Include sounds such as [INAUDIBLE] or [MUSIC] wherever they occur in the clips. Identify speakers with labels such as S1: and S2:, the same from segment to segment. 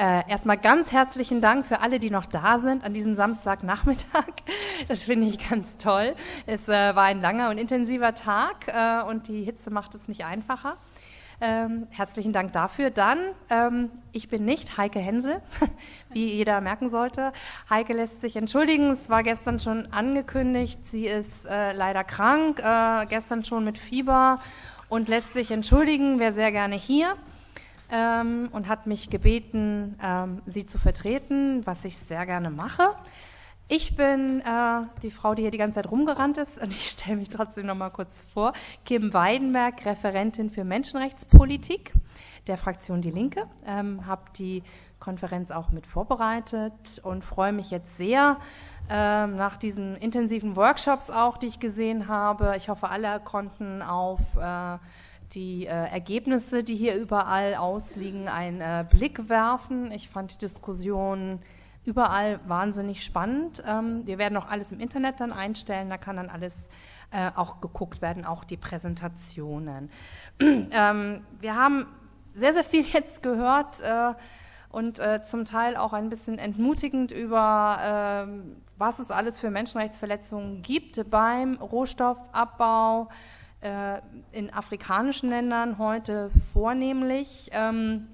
S1: Äh, erstmal ganz herzlichen Dank für alle, die noch da sind an diesem Samstagnachmittag. [LAUGHS] Das finde ich ganz toll. Es äh, war ein langer und intensiver Tag äh, und die Hitze macht es nicht einfacher. Ähm, herzlichen Dank dafür. Dann, ähm, ich bin nicht Heike Hensel, [LAUGHS] wie jeder merken sollte. Heike lässt sich entschuldigen. Es war gestern schon angekündigt. Sie ist äh, leider krank, äh, gestern schon mit Fieber und lässt sich entschuldigen. Wäre sehr gerne hier ähm, und hat mich gebeten, ähm, sie zu vertreten, was ich sehr gerne mache. Ich bin äh, die Frau, die hier die ganze Zeit rumgerannt ist und ich stelle mich trotzdem noch mal kurz vor. Kim Weidenberg, Referentin für Menschenrechtspolitik der Fraktion Die Linke, ähm, habe die Konferenz auch mit vorbereitet und freue mich jetzt sehr ähm, nach diesen intensiven Workshops auch, die ich gesehen habe. Ich hoffe, alle konnten auf äh, die äh, Ergebnisse, die hier überall ausliegen, einen äh, Blick werfen. Ich fand die Diskussion überall wahnsinnig spannend. Ähm, wir werden auch alles im Internet dann einstellen, da kann dann alles äh, auch geguckt werden, auch die Präsentationen. [CLEARS THROAT] ähm, wir haben sehr, sehr viel jetzt gehört äh, und äh, zum Teil auch ein bisschen entmutigend über, ähm, was es alles für Menschenrechtsverletzungen gibt beim Rohstoffabbau in afrikanischen Ländern heute vornehmlich. Ähm,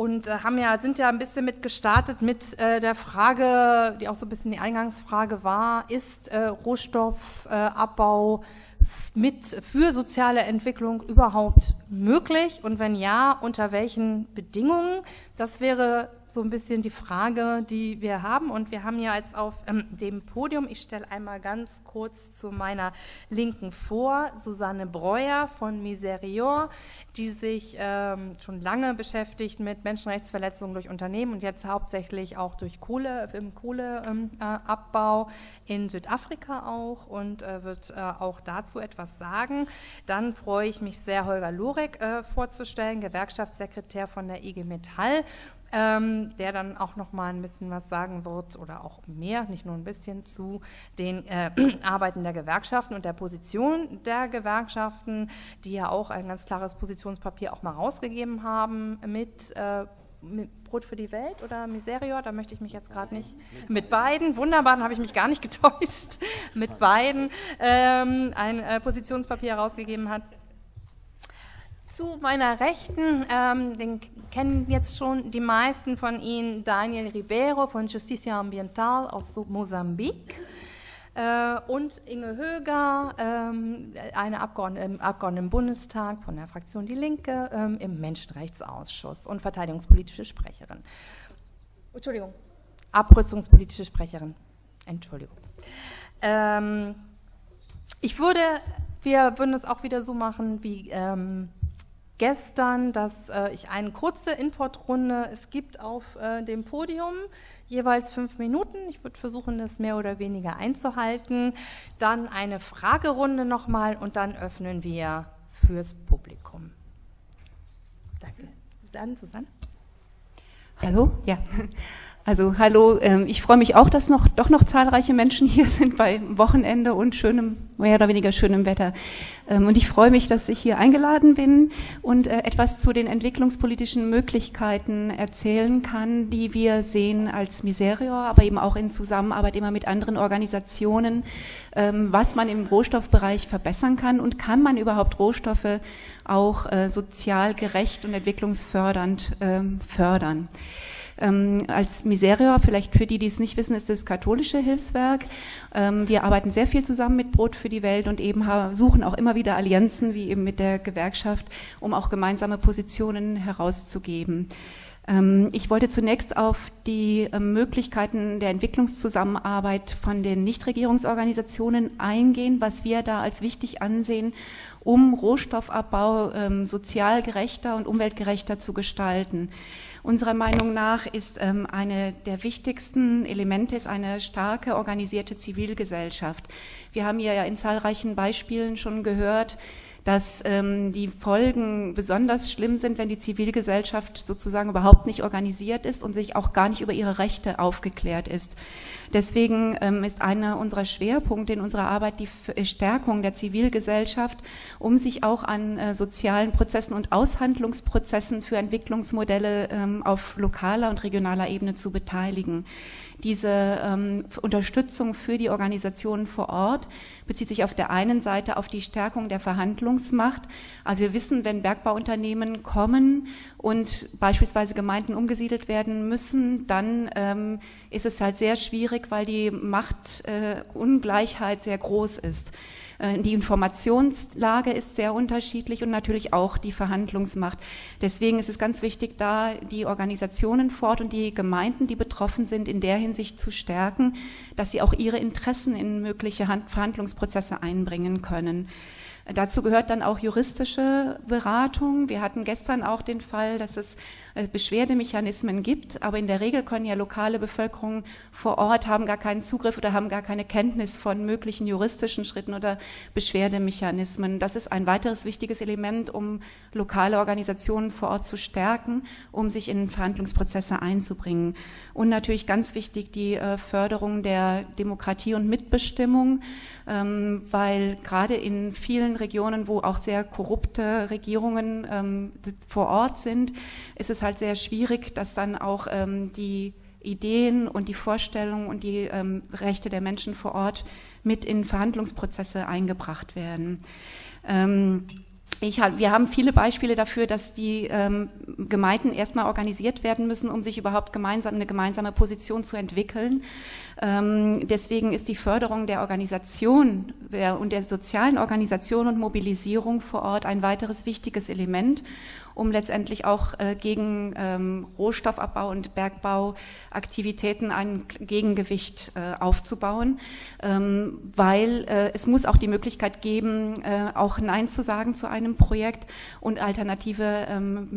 S1: und äh, haben ja, sind ja ein bisschen mit gestartet mit äh, der Frage, die auch so ein bisschen die Eingangsfrage war, ist äh, Rohstoffabbau mit für soziale Entwicklung überhaupt möglich? Und wenn ja, unter welchen Bedingungen? Das wäre so ein bisschen die Frage, die wir haben. Und wir haben ja jetzt auf ähm, dem Podium, ich stelle einmal ganz kurz zu meiner Linken vor, Susanne Breuer von Miserior die sich ähm, schon lange beschäftigt mit Menschenrechtsverletzungen durch Unternehmen und jetzt hauptsächlich auch durch Kohle, im Kohleabbau äh, in Südafrika auch und äh, wird äh, auch dazu etwas sagen. Dann freue ich mich sehr, Holger Lurek äh, vorzustellen, Gewerkschaftssekretär von der IG Metall ähm, der dann auch noch mal ein bisschen was sagen wird oder auch mehr, nicht nur ein bisschen zu den äh, [CLEARS THROAT] Arbeiten der Gewerkschaften und der Position der Gewerkschaften, die ja auch ein ganz klares Positionspapier auch mal rausgegeben haben mit äh, Brot für die Welt oder Miserior, da möchte ich mich jetzt gerade nicht. Mit beiden, wunderbar, dann habe ich mich gar nicht [LAUGHS] getäuscht. Mit beiden ähm, ein äh, Positionspapier herausgegeben hat zu meiner Rechten, ähm, den kennen jetzt schon die meisten von Ihnen, Daniel Ribeiro von Justicia Ambiental aus Mosambik. Äh, und Inge Höger, ähm, eine Abgeordnete, Abgeordnete, im Bundestag von der Fraktion Die Linke ähm, im Menschenrechtsausschuss und verteidigungspolitische Sprecherin. Entschuldigung, abrüstungspolitische Sprecherin. Entschuldigung. Ähm, ich würde, wir würden es auch wieder so machen wie ähm, gestern, dass äh, ich eine kurze Inputrunde es gibt auf äh, dem Podium, jeweils fünf Minuten. Ich würde versuchen, das mehr oder weniger einzuhalten. Dann eine Fragerunde nochmal und dann öffnen wir fürs Publikum. Danke. Dann Susanne.
S2: Hallo, ja. Also hallo, ähm, ich freue mich auch, dass noch doch noch zahlreiche Menschen hier sind bei Wochenende und schönem, mehr oder weniger schönem Wetter. Ähm, und ich freue mich, dass ich hier eingeladen bin und äh, etwas zu den entwicklungspolitischen Möglichkeiten erzählen kann, die wir sehen als Miserior, aber eben auch in Zusammenarbeit immer mit anderen Organisationen, ähm, was man im Rohstoffbereich verbessern kann und kann man überhaupt Rohstoffe auch äh, sozial gerecht und entwicklungsfördernd fördern. Ähm, als Miserior, vielleicht für die, die es nicht wissen, ist das katholische Hilfswerk. Ähm, wir arbeiten sehr viel zusammen mit Brot für die Welt und eben suchen auch immer wieder Allianzen, wie eben mit der Gewerkschaft, um auch gemeinsame Positionen herauszugeben. Ähm, ich wollte zunächst auf die ähm, Möglichkeiten der Entwicklungszusammenarbeit von den Nichtregierungsorganisationen eingehen, was wir da als wichtig ansehen, um Rohstoffabbau ähm, sozial gerechter und umweltgerechter zu gestalten. Unserer Meinung nach ist ähm, eine der wichtigsten Elemente ist eine starke organisierte Zivilgesellschaft. Wir haben hier ja in zahlreichen Beispielen schon gehört, dass ähm, die Folgen besonders schlimm sind, wenn die Zivilgesellschaft sozusagen überhaupt nicht organisiert ist und sich auch gar nicht über ihre Rechte aufgeklärt ist. Deswegen ähm, ist einer unserer Schwerpunkte in unserer Arbeit die äh, Stärkung der Zivilgesellschaft, um sich auch an äh, sozialen Prozessen und Aushandlungsprozessen für Entwicklungsmodelle ähm, auf lokaler und regionaler Ebene zu beteiligen. Diese ähm, Unterstützung für die Organisationen vor Ort bezieht sich auf der einen Seite auf die Stärkung der Verhandlungsmacht. Also wir wissen, wenn Bergbauunternehmen kommen und beispielsweise Gemeinden umgesiedelt werden müssen, dann ähm, ist es halt sehr schwierig, weil die Machtungleichheit äh, sehr groß ist. Äh, die Informationslage ist sehr unterschiedlich und natürlich auch die Verhandlungsmacht. Deswegen ist es ganz wichtig, da die Organisationen fort und die Gemeinden, die betroffen sind, in der Hinsicht zu stärken, dass sie auch ihre Interessen in mögliche Verhandlungsprozesse einbringen können. Dazu gehört dann auch juristische Beratung. Wir hatten gestern auch den Fall, dass es Beschwerdemechanismen gibt, aber in der Regel können ja lokale Bevölkerung vor Ort haben gar keinen Zugriff oder haben gar keine Kenntnis von möglichen juristischen Schritten oder Beschwerdemechanismen. Das ist ein weiteres wichtiges Element, um lokale Organisationen vor Ort zu stärken, um sich in Verhandlungsprozesse einzubringen. Und natürlich ganz wichtig die äh, Förderung der Demokratie und Mitbestimmung, ähm, weil gerade in vielen Regionen, wo auch sehr korrupte Regierungen ähm, vor Ort sind, ist es halt sehr schwierig, dass dann auch ähm, die Ideen und die Vorstellungen und die ähm, Rechte der Menschen vor Ort mit in Verhandlungsprozesse eingebracht werden. Ähm, ich, wir haben viele Beispiele dafür, dass die ähm, Gemeinden erstmal organisiert werden müssen, um sich überhaupt gemeinsam eine gemeinsame Position zu entwickeln. Ähm, deswegen ist die Förderung der Organisation der, und der sozialen Organisation und Mobilisierung vor Ort ein weiteres wichtiges Element um letztendlich auch äh, gegen ähm, Rohstoffabbau und Bergbauaktivitäten ein Gegengewicht äh, aufzubauen, ähm, weil äh, es muss auch die Möglichkeit geben, äh, auch Nein zu sagen zu einem Projekt und alternative ähm,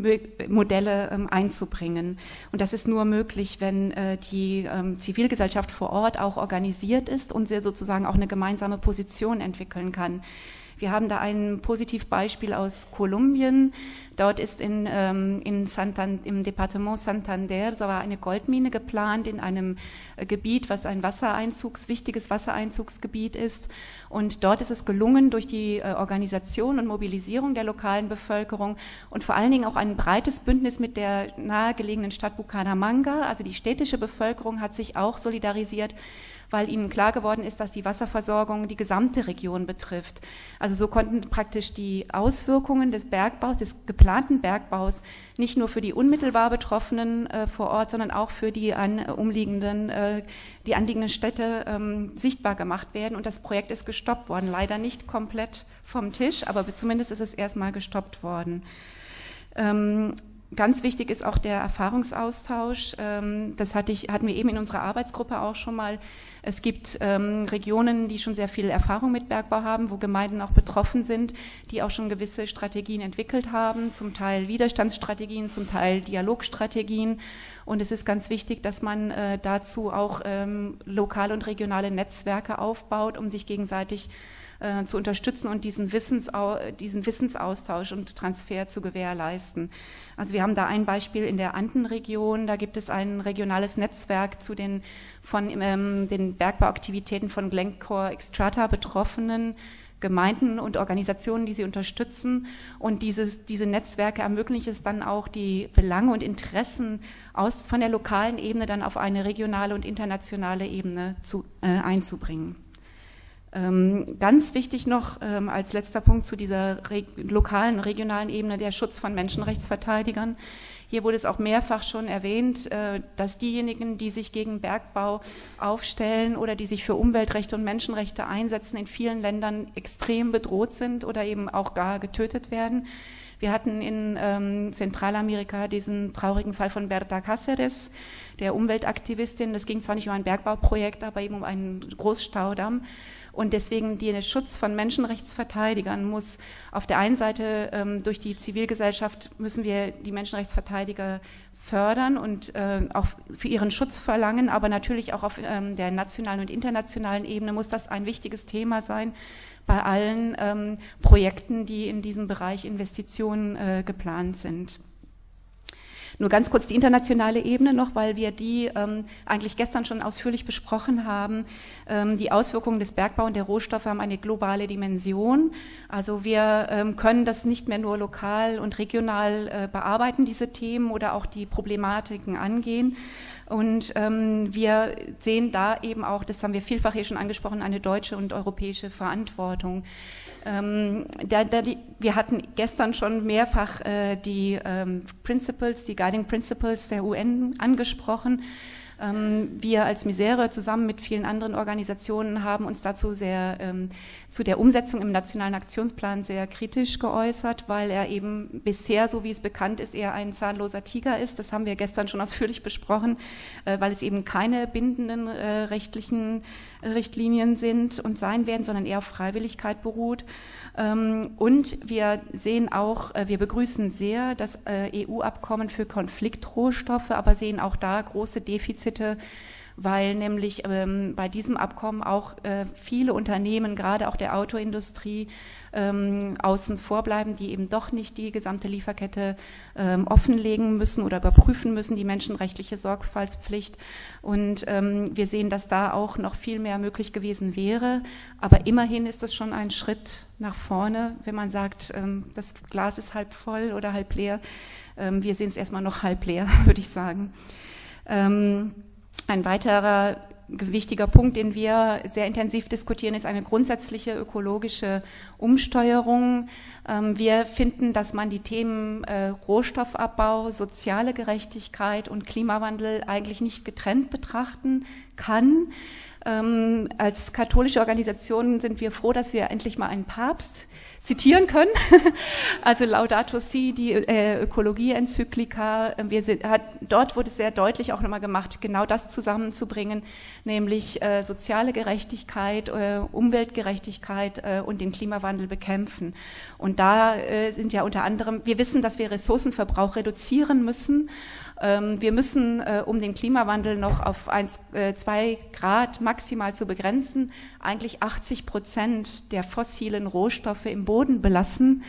S2: Modelle ähm, einzubringen. Und das ist nur möglich, wenn äh, die ähm, Zivilgesellschaft vor Ort auch organisiert ist und sie sozusagen auch eine gemeinsame Position entwickeln kann. Wir haben da ein Positivbeispiel aus Kolumbien. Dort ist in, ähm, in Santan, im Departement Santander so war eine Goldmine geplant in einem äh, Gebiet, was ein Wassereinzugs, wichtiges Wassereinzugsgebiet ist. Und dort ist es gelungen, durch die äh, Organisation und Mobilisierung der lokalen Bevölkerung und vor allen Dingen auch ein breites Bündnis mit der nahegelegenen Stadt Bucaramanga, also die städtische Bevölkerung hat sich auch solidarisiert, weil ihnen klar geworden ist, dass die Wasserversorgung die gesamte Region betrifft. Also so konnten praktisch die Auswirkungen des Bergbaus, des geplanten Bergbaus, nicht nur für die unmittelbar Betroffenen äh, vor Ort, sondern auch für die an, äh, umliegenden, äh, die anliegenden Städte ähm, sichtbar gemacht werden. Und das Projekt ist gestoppt worden. Leider nicht komplett vom Tisch, aber zumindest ist es erstmal gestoppt worden. Ähm, Ganz wichtig ist auch der Erfahrungsaustausch. Ähm, das hatte ich, hatten wir eben in unserer Arbeitsgruppe auch schon mal. Es gibt ähm, Regionen, die schon sehr viel Erfahrung mit Bergbau haben, wo Gemeinden auch betroffen sind, die auch schon gewisse Strategien entwickelt haben, zum Teil Widerstandsstrategien, zum Teil Dialogstrategien. Und es ist ganz wichtig, dass man äh, dazu auch ähm, lokale und regionale Netzwerke aufbaut, um sich gegenseitig äh, zu unterstützen und diesen, Wissensau diesen Wissensaustausch und Transfer zu gewährleisten. Also wir haben da ein Beispiel in der Andenregion, da gibt es ein regionales Netzwerk zu den von ähm, den Bergbauaktivitäten von Glencore Extrata betroffenen Gemeinden und Organisationen, die sie unterstützen. Und dieses, diese Netzwerke ermöglichen es dann auch, die Belange und Interessen aus, von der lokalen Ebene dann auf eine regionale und internationale Ebene zu, äh, einzubringen. Ähm, ganz wichtig noch ähm, als letzter Punkt zu dieser lokalen, regionalen Ebene der Schutz von Menschenrechtsverteidigern. Hier wurde es auch mehrfach schon erwähnt, äh, dass diejenigen, die sich gegen Bergbau aufstellen oder die sich für Umweltrechte und Menschenrechte einsetzen, in vielen Ländern extrem bedroht sind oder eben auch gar getötet werden. Wir hatten in ähm, Zentralamerika diesen traurigen Fall von Berta Cáceres, der Umweltaktivistin. Das ging zwar nicht um ein Bergbauprojekt, aber eben um einen Großstaudamm. Und deswegen der Schutz von Menschenrechtsverteidigern muss auf der einen Seite ähm, durch die Zivilgesellschaft müssen wir die Menschenrechtsverteidiger fördern und äh, auch für ihren Schutz verlangen, aber natürlich auch auf ähm, der nationalen und internationalen Ebene muss das ein wichtiges Thema sein, bei allen ähm, Projekten, die in diesem Bereich Investitionen äh, geplant sind. Nur ganz kurz die internationale Ebene noch, weil wir die ähm, eigentlich gestern schon ausführlich besprochen haben. Ähm, die Auswirkungen des Bergbau und der Rohstoffe haben eine globale Dimension. Also wir ähm, können das nicht mehr nur lokal und regional äh, bearbeiten, diese Themen oder auch die Problematiken angehen. Und ähm, wir sehen da eben auch, das haben wir vielfach hier schon angesprochen, eine deutsche und europäische Verantwortung. Ähm, der, der, die, wir hatten gestern schon mehrfach äh, die ähm, Principles, die Guiding Principles der UN angesprochen. Ähm, wir als Misere zusammen mit vielen anderen Organisationen haben uns dazu sehr ähm, zu der Umsetzung im nationalen Aktionsplan sehr kritisch geäußert, weil er eben bisher, so wie es bekannt ist, eher ein zahnloser Tiger ist. Das haben wir gestern schon ausführlich besprochen, äh, weil es eben keine bindenden äh, rechtlichen Richtlinien sind und sein werden, sondern eher auf Freiwilligkeit beruht. Ähm, und wir sehen auch, äh, wir begrüßen sehr das äh, EU-Abkommen für Konfliktrohstoffe, aber sehen auch da große Defizite weil nämlich ähm, bei diesem Abkommen auch äh, viele Unternehmen, gerade auch der Autoindustrie, ähm, außen vor bleiben, die eben doch nicht die gesamte Lieferkette ähm, offenlegen müssen oder überprüfen müssen, die menschenrechtliche Sorgfaltspflicht. Und ähm, wir sehen, dass da auch noch viel mehr möglich gewesen wäre. Aber immerhin ist das schon ein Schritt nach vorne, wenn man sagt, ähm, das Glas ist halb voll oder halb leer. Ähm, wir sehen es erstmal noch halb leer, [LAUGHS] würde ich sagen. Ähm, ein weiterer wichtiger Punkt, den wir sehr intensiv diskutieren, ist eine grundsätzliche ökologische Umsteuerung. Ähm, wir finden, dass man die Themen äh, Rohstoffabbau, soziale Gerechtigkeit und Klimawandel eigentlich nicht getrennt betrachten kann. Ähm, als katholische Organisation sind wir froh, dass wir endlich mal einen Papst zitieren können. [LAUGHS] also Laudato Si, die äh, Ökologie-Enzyklika. Ähm, wir sind, hat, dort wurde sehr deutlich auch nochmal gemacht, genau das zusammenzubringen, nämlich äh, soziale Gerechtigkeit, äh, Umweltgerechtigkeit äh, und den Klimawandel bekämpfen. Und da äh, sind ja unter anderem, wir wissen, dass wir Ressourcenverbrauch reduzieren müssen wir müssen, äh, um den Klimawandel noch auf 1, 2 äh, Grad maximal zu begrenzen, eigentlich 80 Prozent der fossilen Rohstoffe im Boden belassen.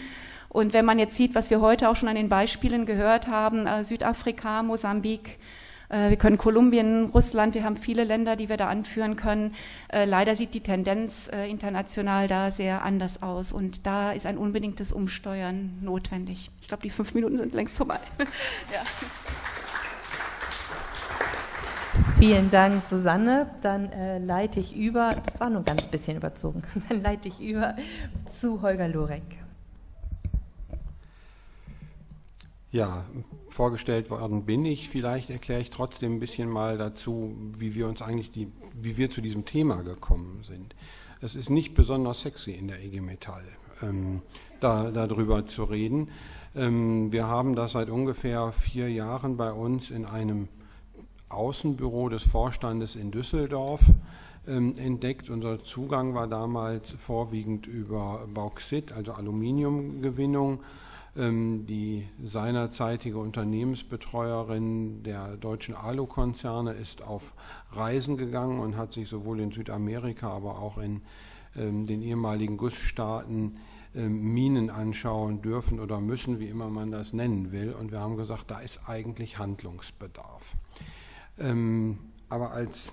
S2: Und wenn man jetzt sieht, was wir heute auch schon an den Beispielen gehört haben, äh, Südafrika, Mosambik, wir können Kolumbien, Russland, wir haben viele Länder, die wir da anführen können. Leider sieht die Tendenz international da sehr anders aus und da ist ein unbedingtes Umsteuern notwendig. Ich glaube, die fünf Minuten sind längst vorbei. [LAUGHS] ja.
S1: Vielen Dank, Susanne. Dann äh, leite ich über, das war nur ein ganz bisschen überzogen, [LAUGHS] dann leite ich über zu Holger Lorek.
S3: Ja, vorgestellt worden bin ich. Vielleicht erkläre ich trotzdem ein bisschen mal dazu, wie wir uns eigentlich die, wie wir zu diesem Thema gekommen sind. Es ist nicht besonders sexy in der IG Metall, ähm, da, darüber zu reden. Ähm, wir haben das seit ungefähr vier Jahren bei uns in einem Außenbüro des Vorstandes in Düsseldorf ähm, entdeckt. Unser Zugang war damals vorwiegend über Bauxit, also Aluminiumgewinnung. Ähm, die seinerzeitige Unternehmensbetreuerin der deutschen Alu-Konzerne ist auf Reisen gegangen und hat sich sowohl in Südamerika, aber auch in ähm, den ehemaligen Gussstaaten ähm, Minen anschauen dürfen oder müssen, wie immer man das nennen will. Und wir haben gesagt, da ist eigentlich Handlungsbedarf. Ähm, aber als,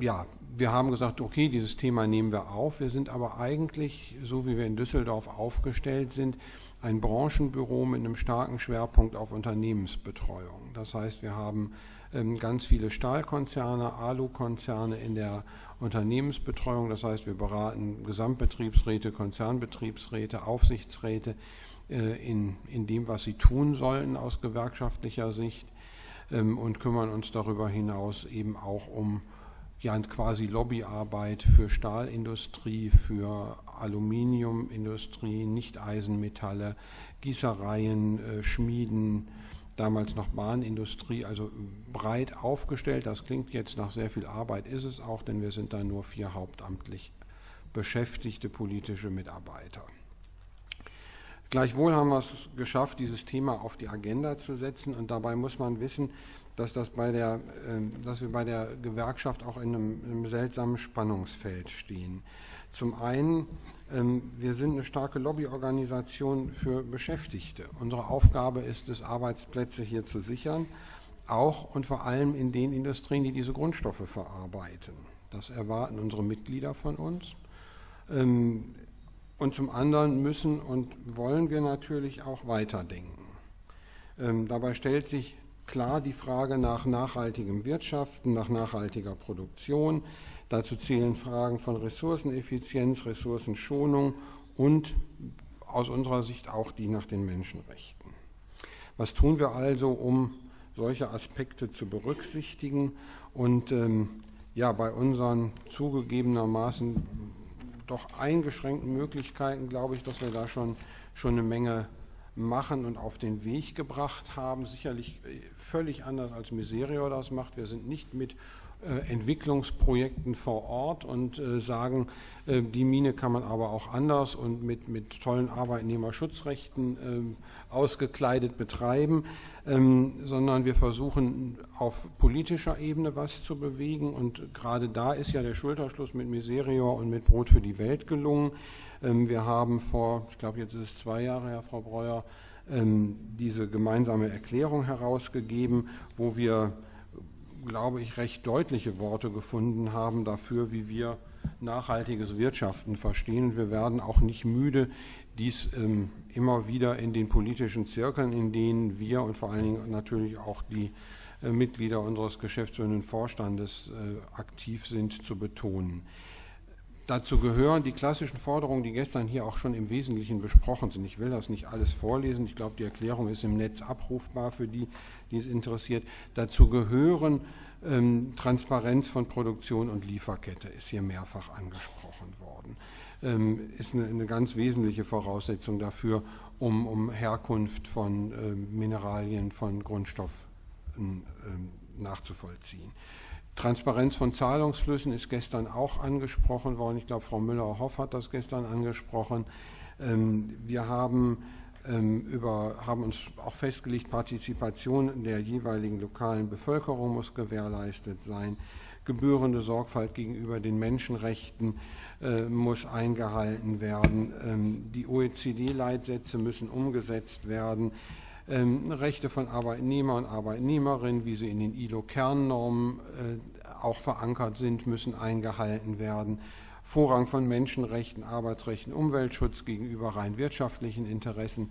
S3: ja, wir haben gesagt, okay, dieses Thema nehmen wir auf. Wir sind aber eigentlich, so wie wir in Düsseldorf aufgestellt sind, ein Branchenbüro mit einem starken Schwerpunkt auf Unternehmensbetreuung. Das heißt, wir haben ähm, ganz viele Stahlkonzerne, Alukonzerne in der Unternehmensbetreuung. Das heißt, wir beraten Gesamtbetriebsräte, Konzernbetriebsräte, Aufsichtsräte äh, in, in dem, was sie tun sollten aus gewerkschaftlicher Sicht und kümmern uns darüber hinaus eben auch um ja, quasi Lobbyarbeit für Stahlindustrie, für Aluminiumindustrie, Nicht-Eisenmetalle, Gießereien, äh, Schmieden, damals noch Bahnindustrie, also breit aufgestellt. Das klingt jetzt nach sehr viel Arbeit, ist es auch, denn wir sind da nur vier hauptamtlich beschäftigte politische Mitarbeiter. Gleichwohl haben wir es geschafft, dieses Thema auf die Agenda zu setzen und dabei muss man wissen, dass, das bei der, ähm, dass wir bei der Gewerkschaft auch in einem, in einem seltsamen Spannungsfeld stehen. Zum einen, ähm, wir sind eine starke Lobbyorganisation für Beschäftigte. Unsere Aufgabe ist es, Arbeitsplätze hier zu sichern, auch und vor allem in den Industrien, die diese Grundstoffe verarbeiten. Das erwarten unsere Mitglieder von uns. Ähm, und zum anderen müssen und wollen wir natürlich auch weiterdenken. Dabei stellt sich klar die Frage nach nachhaltigem Wirtschaften, nach nachhaltiger Produktion. Dazu zählen Fragen von Ressourceneffizienz, Ressourcenschonung und aus unserer Sicht auch die nach den Menschenrechten. Was tun wir also, um solche Aspekte zu berücksichtigen und ähm, ja, bei unseren zugegebenermaßen doch eingeschränkten Möglichkeiten glaube ich, dass wir da schon, schon eine Menge machen und auf den Weg gebracht haben. Sicherlich äh, völlig anders als Miserio das macht. Wir sind nicht mit äh, Entwicklungsprojekten vor Ort und äh, sagen, äh, die Mine kann man aber auch anders und mit, mit tollen Arbeitnehmerschutzrechten ähm, ausgekleidet betreiben, ähm, sondern wir versuchen auf politischer Ebene was zu bewegen und gerade da ist ja der Schulterschluss mit Miserio und mit Brot für die Welt gelungen. Ähm, wir haben vor, ich glaube jetzt ist es zwei Jahre her, Frau Breuer, ähm, diese gemeinsame Erklärung herausgegeben, wo wir, glaube ich, recht deutliche Worte gefunden haben dafür, wie wir nachhaltiges Wirtschaften verstehen. Und wir werden auch nicht müde, dies ähm, immer wieder in den politischen Zirkeln, in denen wir und vor allen Dingen natürlich auch die äh, Mitglieder unseres geschäftsführenden Vorstandes äh, aktiv sind, zu betonen. Dazu gehören die klassischen Forderungen, die gestern hier auch schon im Wesentlichen besprochen sind. Ich will das nicht alles vorlesen. Ich glaube, die Erklärung ist im Netz abrufbar für die, die es interessiert. Dazu gehören ähm, Transparenz von Produktion und Lieferkette, ist hier mehrfach angesprochen worden. Ähm, ist eine, eine, ganz wesentliche Voraussetzung dafür, um, um Herkunft von äh, Mineralien, von Grundstoffen äh, nachzuvollziehen. Transparenz von Zahlungsflüssen ist gestern auch angesprochen worden. Ich glaube, Frau Müller-Hoff hat das gestern angesprochen. Ähm, wir haben, ähm, über, haben uns auch festgelegt, Partizipation der jeweiligen lokalen Bevölkerung muss gewährleistet sein. Gebührende Sorgfalt gegenüber den Menschenrechten äh, muss eingehalten werden. Ähm, die OECD-Leitsätze müssen umgesetzt werden. Ähm, Rechte von Arbeitnehmer und Arbeitnehmerinnen, wie sie in den ILO-Kernnormen äh, auch verankert sind, müssen eingehalten werden. Vorrang von Menschenrechten, Arbeitsrechten, Umweltschutz gegenüber rein wirtschaftlichen Interessen,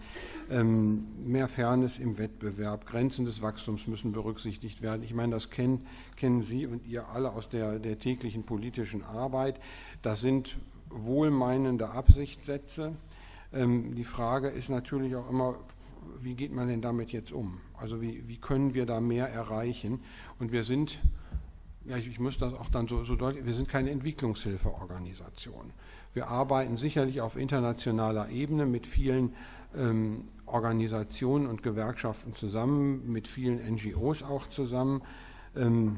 S3: ähm, mehr Fairness im Wettbewerb, Grenzen des Wachstums müssen berücksichtigt werden. Ich meine, das kennt, kennen Sie und ihr alle aus der, der täglichen politischen Arbeit. Das sind wohlmeinende Absichtssätze. Ähm, die Frage ist natürlich auch immer, wie geht man denn damit jetzt um? Also wie, wie können wir da mehr erreichen? Und wir sind, ja, ich, ich muss das auch dann so, so deutlich, wir sind keine Entwicklungshilfeorganisation. Wir arbeiten sicherlich auf internationaler Ebene mit vielen ähm, Organisationen und Gewerkschaften zusammen, mit vielen NGOs auch zusammen. Ähm,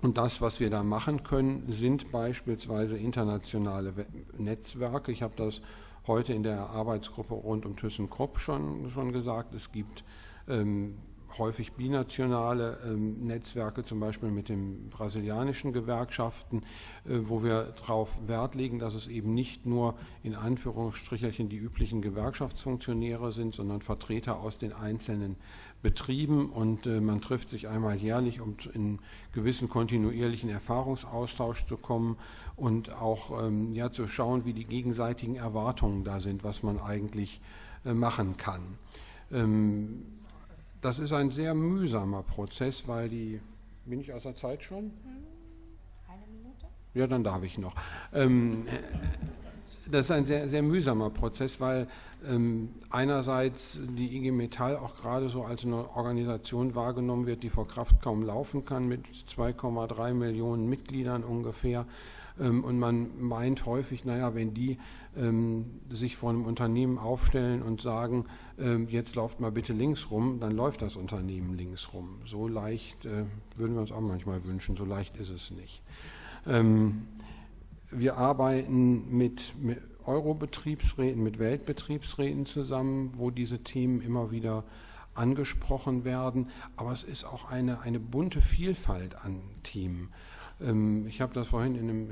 S3: und das, was wir da machen können, sind beispielsweise internationale Netzwerke. Ich habe das heute in der Arbeitsgruppe rund um ThyssenKrupp schon, schon gesagt. Es gibt ähm, häufig binationale ähm, Netzwerke, zum Beispiel mit den brasilianischen Gewerkschaften, äh, wo wir darauf Wert legen, dass es eben nicht nur in Anführungsstrichelchen die üblichen Gewerkschaftsfunktionäre sind, sondern Vertreter aus den einzelnen Betrieben und äh, man trifft sich einmal jährlich, um in gewissen kontinuierlichen Erfahrungsaustausch zu kommen und auch ähm, ja, zu schauen, wie die gegenseitigen Erwartungen da sind, was man eigentlich äh, machen kann. Ähm, das ist ein sehr mühsamer Prozess, weil die, bin ich aus der Zeit schon? Mhm. Eine Minute? Ja, dann darf ich noch. Ähm, das ist ein sehr, sehr mühsamer Prozess, weil ähm, einerseits die IG Metall auch gerade so als eine Organisation wahrgenommen wird, die vor Kraft kaum laufen kann, mit 2,3 Millionen Mitgliedern ungefähr. Ähm, und man meint häufig, naja, wenn die ähm, sich vor einem Unternehmen aufstellen und sagen, ähm, jetzt lauft mal bitte links rum, dann läuft das Unternehmen links rum. So leicht äh, würden wir uns auch manchmal wünschen, so leicht ist es nicht. Wir arbeiten mit, mit Euro-Betriebsräten, mit Weltbetriebsräten zusammen, wo diese Themen immer wieder angesprochen werden. Aber es ist auch eine, eine bunte Vielfalt an Themen. Ähm, ich habe das vorhin in einem,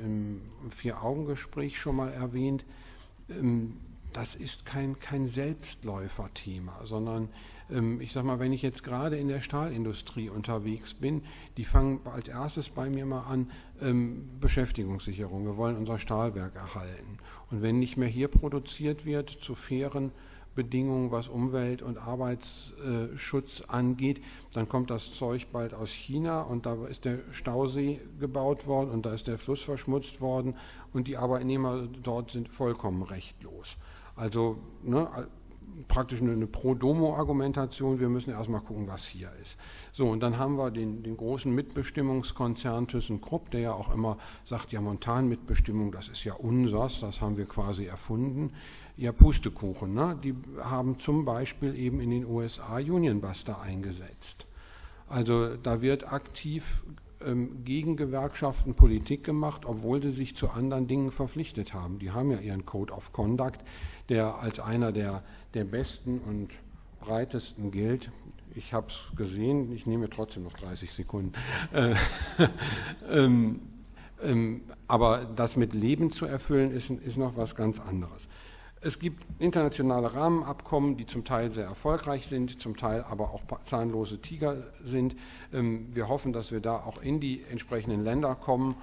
S3: im Vier-Augen-Gespräch schon mal erwähnt. Ähm, das ist kein, kein Selbstläuferthema, sondern ähm, ich sage mal, wenn ich jetzt gerade in der Stahlindustrie unterwegs bin, die fangen als erstes bei mir mal an, Beschäftigungssicherung. Wir wollen unser Stahlwerk erhalten. Und wenn nicht mehr hier produziert wird, zu fairen Bedingungen, was Umwelt- und Arbeitsschutz angeht, dann kommt das Zeug bald aus China und da ist der Stausee gebaut worden und da ist der Fluss verschmutzt worden und die Arbeitnehmer dort sind vollkommen rechtlos. Also ne, praktisch eine, Pro-Domo-Argumentation, wir müssen erstmal gucken, was hier ist. So, und dann haben wir den, den großen Mitbestimmungskonzern ThyssenKrupp, der ja auch immer sagt, ja, Montanmitbestimmung, das ist ja unsers, das haben wir quasi erfunden. Ja, Pustekuchen, ne? die haben zum Beispiel eben in den USA Unionbuster eingesetzt. Also da wird aktiv ähm, gegen Gewerkschaften Politik gemacht, obwohl sie sich zu anderen Dingen verpflichtet haben. Die haben ja ihren Code of Conduct, der als einer der, der besten und breitesten gilt. Ich habe es gesehen, ich nehme trotzdem noch 30 Sekunden. Äh, [LAUGHS] ähm, ähm, aber das mit Leben zu erfüllen, ist, ist noch was ganz anderes. Es gibt internationale Rahmenabkommen, die zum Teil sehr erfolgreich sind, zum Teil aber auch zahnlose Tiger sind. Ähm, wir hoffen, dass wir da auch in die entsprechenden Länder kommen.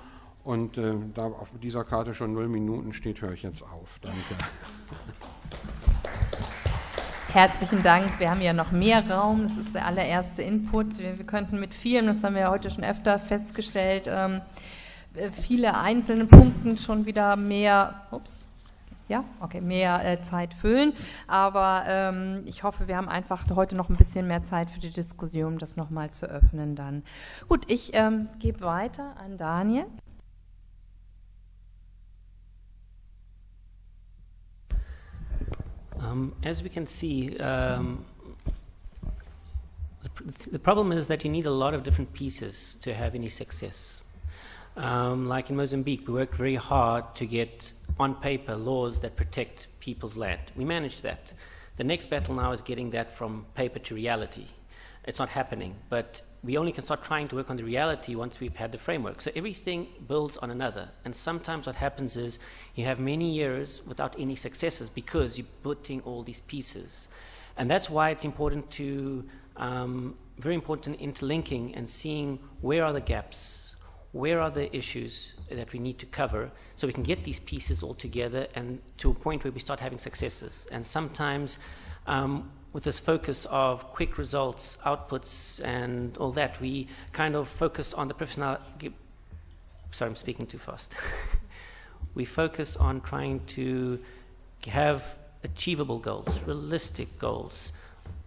S3: Und äh, da auf dieser Karte schon null Minuten steht, höre ich jetzt auf. Danke.
S1: Herzlichen Dank. Wir haben ja noch mehr Raum. Das ist der allererste Input. Wir, wir könnten mit vielen, das haben wir heute schon öfter festgestellt, ähm, äh, viele einzelne Punkten schon wieder mehr, ups, ja, okay, mehr äh, Zeit füllen. Aber ähm, ich hoffe, wir haben einfach heute noch ein bisschen mehr Zeit für die Diskussion, um das nochmal zu öffnen dann. Gut, ich ähm, gebe weiter an Daniel.
S4: Um, as we can see, um, the, the, problem is that you need a lot of different pieces to have any success. Um, like in Mozambique, we worked very hard to get on paper laws that protect people's land. We managed that. The next battle now is getting that from paper to reality. It's not happening, but we only can start trying to work on the reality once we've had the framework. So everything builds on another. And sometimes what happens is you have many years without any successes because you're putting all these pieces. And that's why it's important to, um, very important interlinking and seeing where are the gaps, where are the issues that we need to cover so we can get these pieces all together and to a point where we start having successes. And sometimes um, with this focus of quick results, outputs, and all that, we kind of focus on the professional. Sorry, I'm speaking too fast. [LAUGHS] we focus on trying to have achievable goals, realistic goals,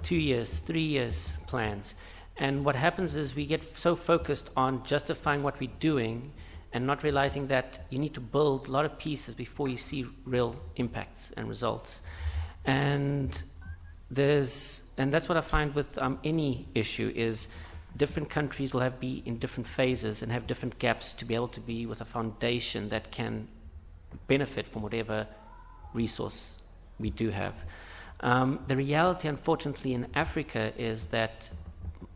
S4: two years, three years plans. And what happens is we get so focused on justifying what we're doing and not realizing that you need to build a lot of pieces before you see real impacts and results. And there's, and that's what I find with um, any issue is different countries will have be in different phases and have different gaps to be able to be with a foundation that can benefit from whatever resource we do have. Um, the reality, unfortunately, in Africa is that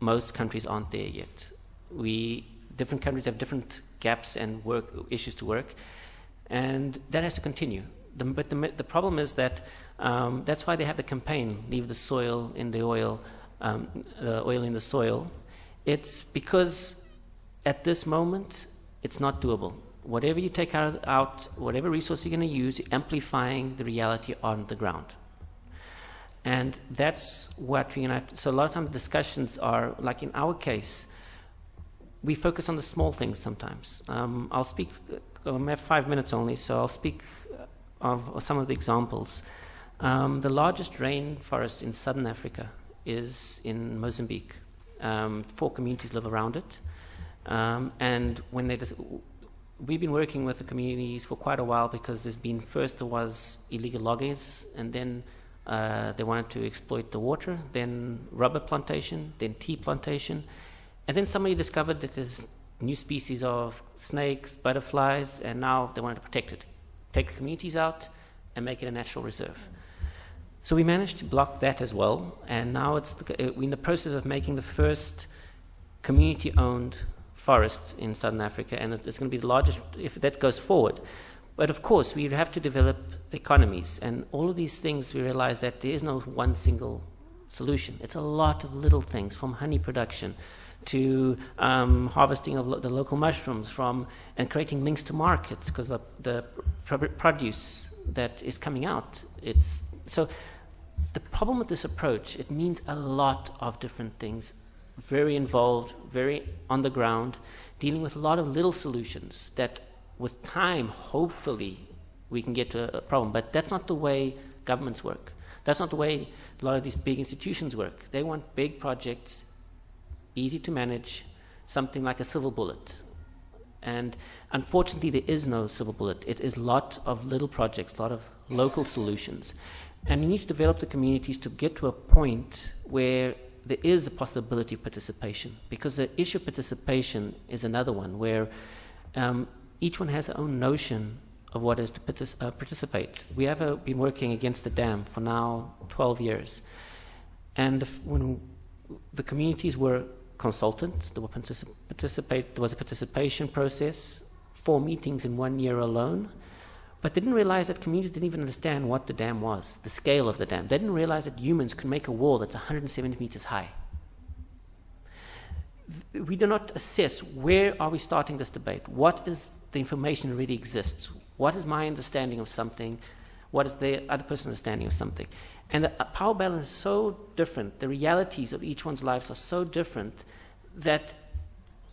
S4: most countries aren't there yet. We different countries have different gaps and work issues to work, and that has to continue. The, but the, the problem is that um, that's why they have the campaign, leave the soil in the oil, um, the oil in the soil. It's because at this moment, it's not doable. Whatever you take out, out whatever resource you're going to use, you're amplifying the reality on the ground. And that's what we, know, so a lot of times discussions are, like in our case, we focus on the small things sometimes. Um, I'll speak, um, I have five minutes only, so I'll speak of some of the examples. Um, the largest rainforest in southern Africa is in Mozambique. Um, four communities live around it. Um, and when they we've been working with the communities for quite a while because there's been first there was illegal loggers, and then uh, they wanted to exploit the water, then rubber plantation, then tea plantation, and then somebody discovered that there's new species of snakes, butterflies, and now they wanted to protect it take the communities out, and make it a natural reserve. So we managed to block that as well, and now it's the, uh, we're in the process of making the first community-owned forest in southern Africa, and it's going to be the largest if that goes forward. But of course, we have to develop the economies, and all of these things. We realize that there is no one single solution. It's a lot of little things, from honey production to um, harvesting of lo- the local mushrooms, from and creating links to markets because of the produce that is coming out. It's so the problem with this approach, it means a lot of different things, very involved, very on the ground, dealing with a lot of little solutions that with time, hopefully, we can get to a problem. But that's not the way governments work. That's not the way a lot of these big institutions work. They want big projects, easy to manage, something like a silver bullet. And unfortunately, there is no silver bullet. It is a lot of little projects, a lot of local solutions. And you need to develop the communities to get to a point where there is a possibility of participation. Because the issue of participation is another one where um, each one has their own notion of what is to uh, participate. We have uh, been working against the dam for now 12 years. And when the communities were consultant, there, were particip- participate, there was a participation process, four meetings in one year alone. But they didn't realize that communities didn't even understand what the dam was, the scale of the dam. They didn't realize that humans could make a wall that's 170 meters high. We do not assess where are we starting this debate. What is the information that really exists? What is my understanding of something? What is the other person's understanding of something? And the uh, power balance is so different. The realities of each one's lives are so different that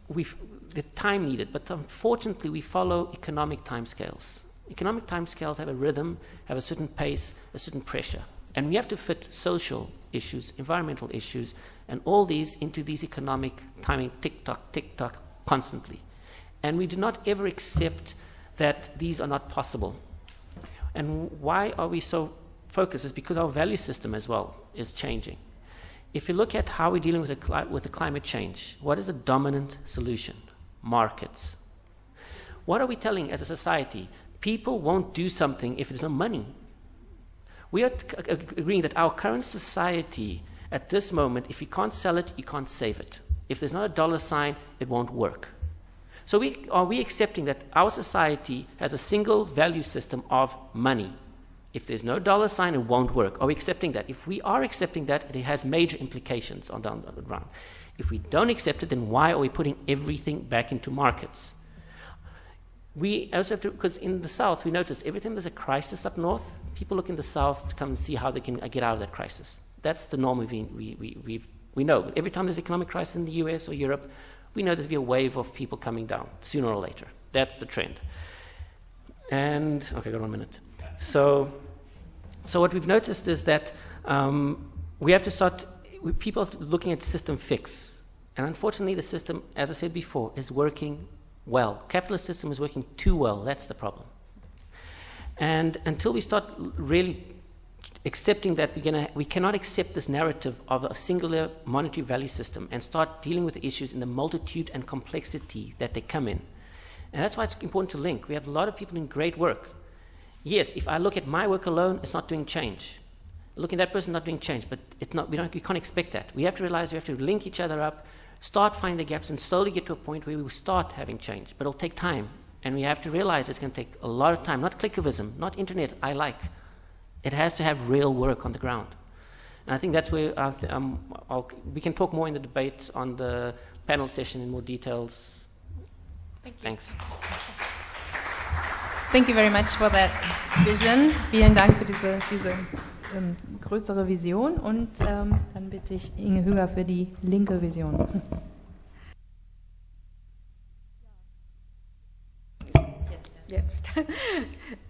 S4: we the time needed. But unfortunately, we follow economic timescales. Economic timescales have a rhythm, have a certain pace, a certain pressure. And we have to fit social issues, environmental issues, and all these into these economic timing tick tock, tick tock constantly. And we do not ever accept that these are not possible. And why are we so focused? Is because our value system as well is changing. If you look at how we're dealing with the, with the climate change, what is the dominant solution? Markets. What are we telling as a society? People won't do something if there's no money. We are agreeing that our current society, at this moment, if you can't sell it, you can't save it. If there's not a dollar sign, it won't work. So we, are we accepting that our society has a single value system of money? If there's no dollar sign, it won't work. Are we accepting that? If we are accepting that, it has major implications on on the ground. If we don't accept it, then why are we putting everything back into markets? we also have to, because in the south, we notice every time there's a crisis up north, people look in the south to come and see how they can uh, get out of that crisis. That's the norm we, we, we, we know. Every time there's an economic crisis in the US or Europe, we know there's be a wave of people coming down sooner or later. That's the trend. And, okay, got one minute. So, so what we've noticed is that um, we have to start, people looking at system fix. And unfortunately, the system, as I said before, is working well. Capitalist system is working too well. That's the problem. And until we start really accepting that we're gonna, we cannot accept this narrative of a singular monetary value system and start dealing with the issues in the multitude and complexity that they come in. And that's why it's important to link. We have a lot of people doing great work. Yes, if I look at my work alone, it's not doing change. Looking at that person, not doing change, but it's not, we, don't, we can't expect that. We have to realize we have to link each other up, start finding the gaps, and slowly get to a point where we start having change. But it'll take time. And we have to realize it's going to take a lot of time. Not clickivism, not internet, I like. It has to have real work on the ground. And I think that's where th- um, we can talk more in the debate on the panel session in more details.
S1: Thank you.
S4: Thanks.
S1: Thank you very much for that vision. Vielen Dank für diese, diese ähm, größere Vision. Und ähm, dann bitte ich Inge Hüger für die linke Vision.
S5: Jetzt. [LAUGHS] [LAUGHS]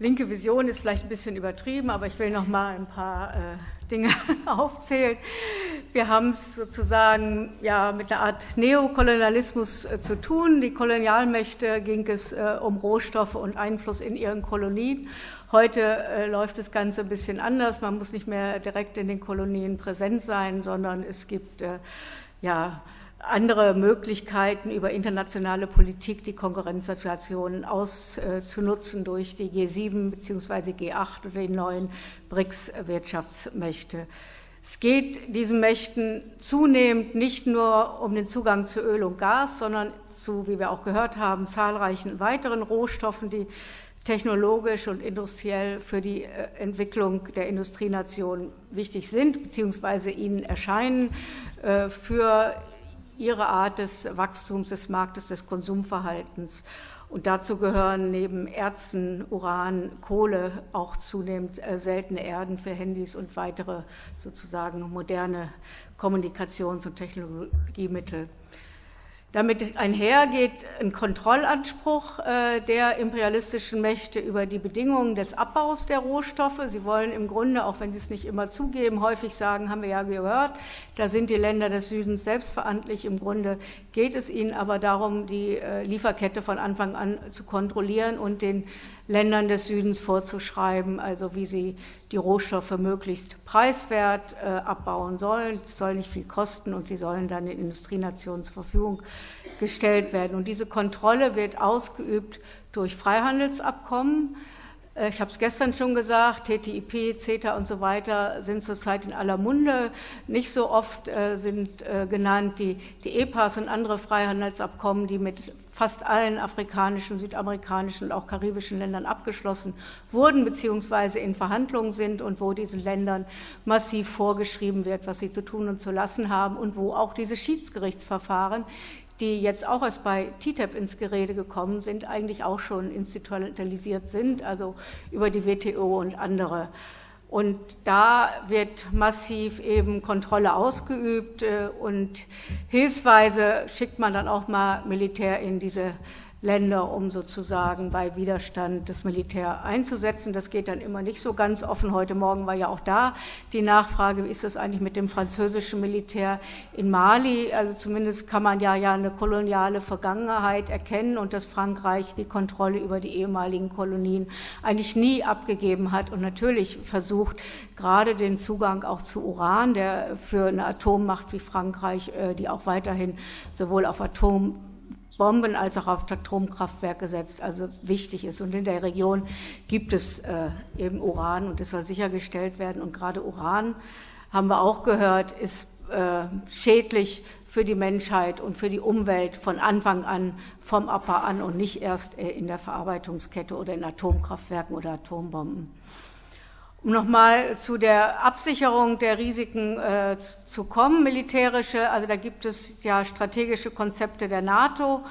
S5: Linke Vision ist vielleicht ein bisschen übertrieben, aber ich will noch mal ein paar äh, Dinge [LAUGHS] aufzählen. Wir haben es sozusagen ja mit einer Art Neokolonialismus äh, zu tun. Die Kolonialmächte ging es äh, um Rohstoffe und Einfluss in ihren Kolonien. Heute äh, läuft das Ganze ein bisschen anders. Man muss nicht mehr direkt in den Kolonien präsent sein, sondern es gibt äh, ja andere Möglichkeiten über internationale Politik die Konkurrenzsituationen auszunutzen durch die G7 bzw. G8 oder die neuen BRICS-Wirtschaftsmächte. Es geht diesen Mächten zunehmend nicht nur um den Zugang zu Öl und Gas, sondern zu, wie wir auch gehört haben, zahlreichen weiteren Rohstoffen, die technologisch und industriell für die äh, Entwicklung der Industrienation wichtig sind, beziehungsweise ihnen erscheinen äh, für ihre Art des Wachstums des Marktes, des Konsumverhaltens. Und dazu gehören neben Erzen, Uran, Kohle auch zunehmend äh, seltene Erden für Handys und weitere sozusagen moderne Kommunikations- und Technologiemittel. Damit einhergeht ein Kontrollanspruch äh, der imperialistischen Mächte über die Bedingungen des Abbaus der Rohstoffe. Sie wollen im Grunde, auch wenn sie es nicht immer zugeben, häufig sagen, haben wir ja gehört, da sind die Länder des Südens selbstverantwortlich. Im Grunde geht es ihnen aber darum, die äh, Lieferkette von Anfang an zu kontrollieren und den Ländern des Südens vorzuschreiben, also wie sie die Rohstoffe möglichst preiswert äh, abbauen sollen. Es soll nicht viel kosten und sie sollen dann den Industrienationen zur Verfügung gestellt werden. Und diese Kontrolle wird ausgeübt durch Freihandelsabkommen. Äh, ich habe es gestern schon gesagt, TTIP, CETA und so weiter sind zurzeit in aller Munde. Nicht so oft äh, sind äh, genannt die, die EPAs und andere Freihandelsabkommen, die mit fast allen afrikanischen, südamerikanischen und auch karibischen Ländern abgeschlossen wurden, beziehungsweise in Verhandlungen sind und wo diesen Ländern massiv vorgeschrieben wird, was sie zu tun und zu lassen haben und wo auch diese Schiedsgerichtsverfahren, die jetzt auch erst bei TTIP ins Gerede gekommen sind, eigentlich auch schon institutionalisiert sind, also über die WTO und andere. Und da wird massiv eben Kontrolle ausgeübt äh, und hilfsweise schickt man dann auch mal Militär in diese Länder, um sozusagen bei Widerstand das Militär einzusetzen. Das geht dann immer nicht so ganz offen. Heute Morgen war ja auch da die Nachfrage, wie ist das eigentlich mit dem französischen Militär in Mali? Also zumindest kann man ja, ja eine koloniale Vergangenheit erkennen und dass Frankreich die Kontrolle über die ehemaligen Kolonien eigentlich nie abgegeben hat und natürlich versucht, gerade den Zugang auch zu Uran, der für eine Atommacht wie Frankreich, äh, die auch weiterhin sowohl auf Atom Bomben als auch auf Atomkraftwerke setzt, also wichtig ist. Und in der Region gibt es äh, eben Uran und das soll sichergestellt werden. Und gerade Uran, haben wir auch gehört, ist äh, schädlich für die Menschheit und für die Umwelt von Anfang an vom Abbau an und nicht erst äh, in der Verarbeitungskette oder in Atomkraftwerken oder Atombomben. Um nochmal zu der Absicherung der Risiken äh, zu kommen, militärische, also da gibt es ja strategische Konzepte der NATO.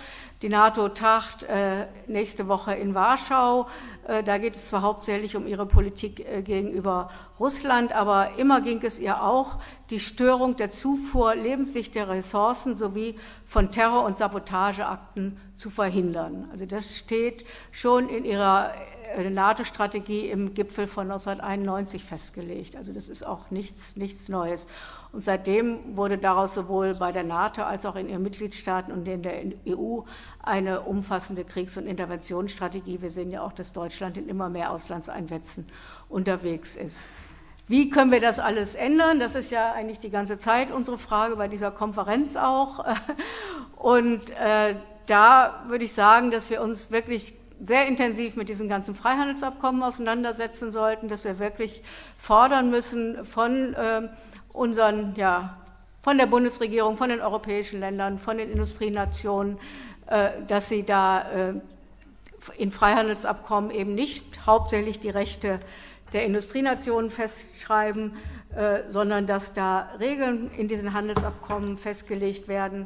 S5: Die NATO tagt äh, nächste Woche in Warschau. Äh, da geht es zwar hauptsächlich um ihre Politik äh, gegenüber Russland, aber immer ging es ihr auch, die Störung der Zufuhr lebenswichtiger Ressourcen sowie von Terror- und Sabotageakten zu verhindern. Also das steht schon in ihrer äh, NATO-Strategie im Gipfel von 1991 festgelegt. Also das ist auch nichts, nichts Neues. Und seitdem wurde daraus sowohl bei der NATO als auch in ihren Mitgliedstaaten und in der EU eine umfassende Kriegs- und Interventionsstrategie. Wir sehen ja auch, dass Deutschland in immer mehr Auslandseinsätzen unterwegs ist. Wie können wir das alles ändern? Das ist ja eigentlich die ganze Zeit unsere Frage bei dieser Konferenz auch. [LAUGHS] Und äh, da würde ich sagen, dass wir uns wirklich sehr intensiv mit diesen ganzen Freihandelsabkommen auseinandersetzen sollten, dass wir wirklich fordern müssen von äh, unseren, ja, von der Bundesregierung, von den europäischen Ländern, von den Industrienationen, äh, dass sie da äh, in Freihandelsabkommen eben nicht hauptsächlich die Rechte der Industrienationen festschreiben, äh, sondern dass da Regeln in diesen Handelsabkommen festgelegt werden,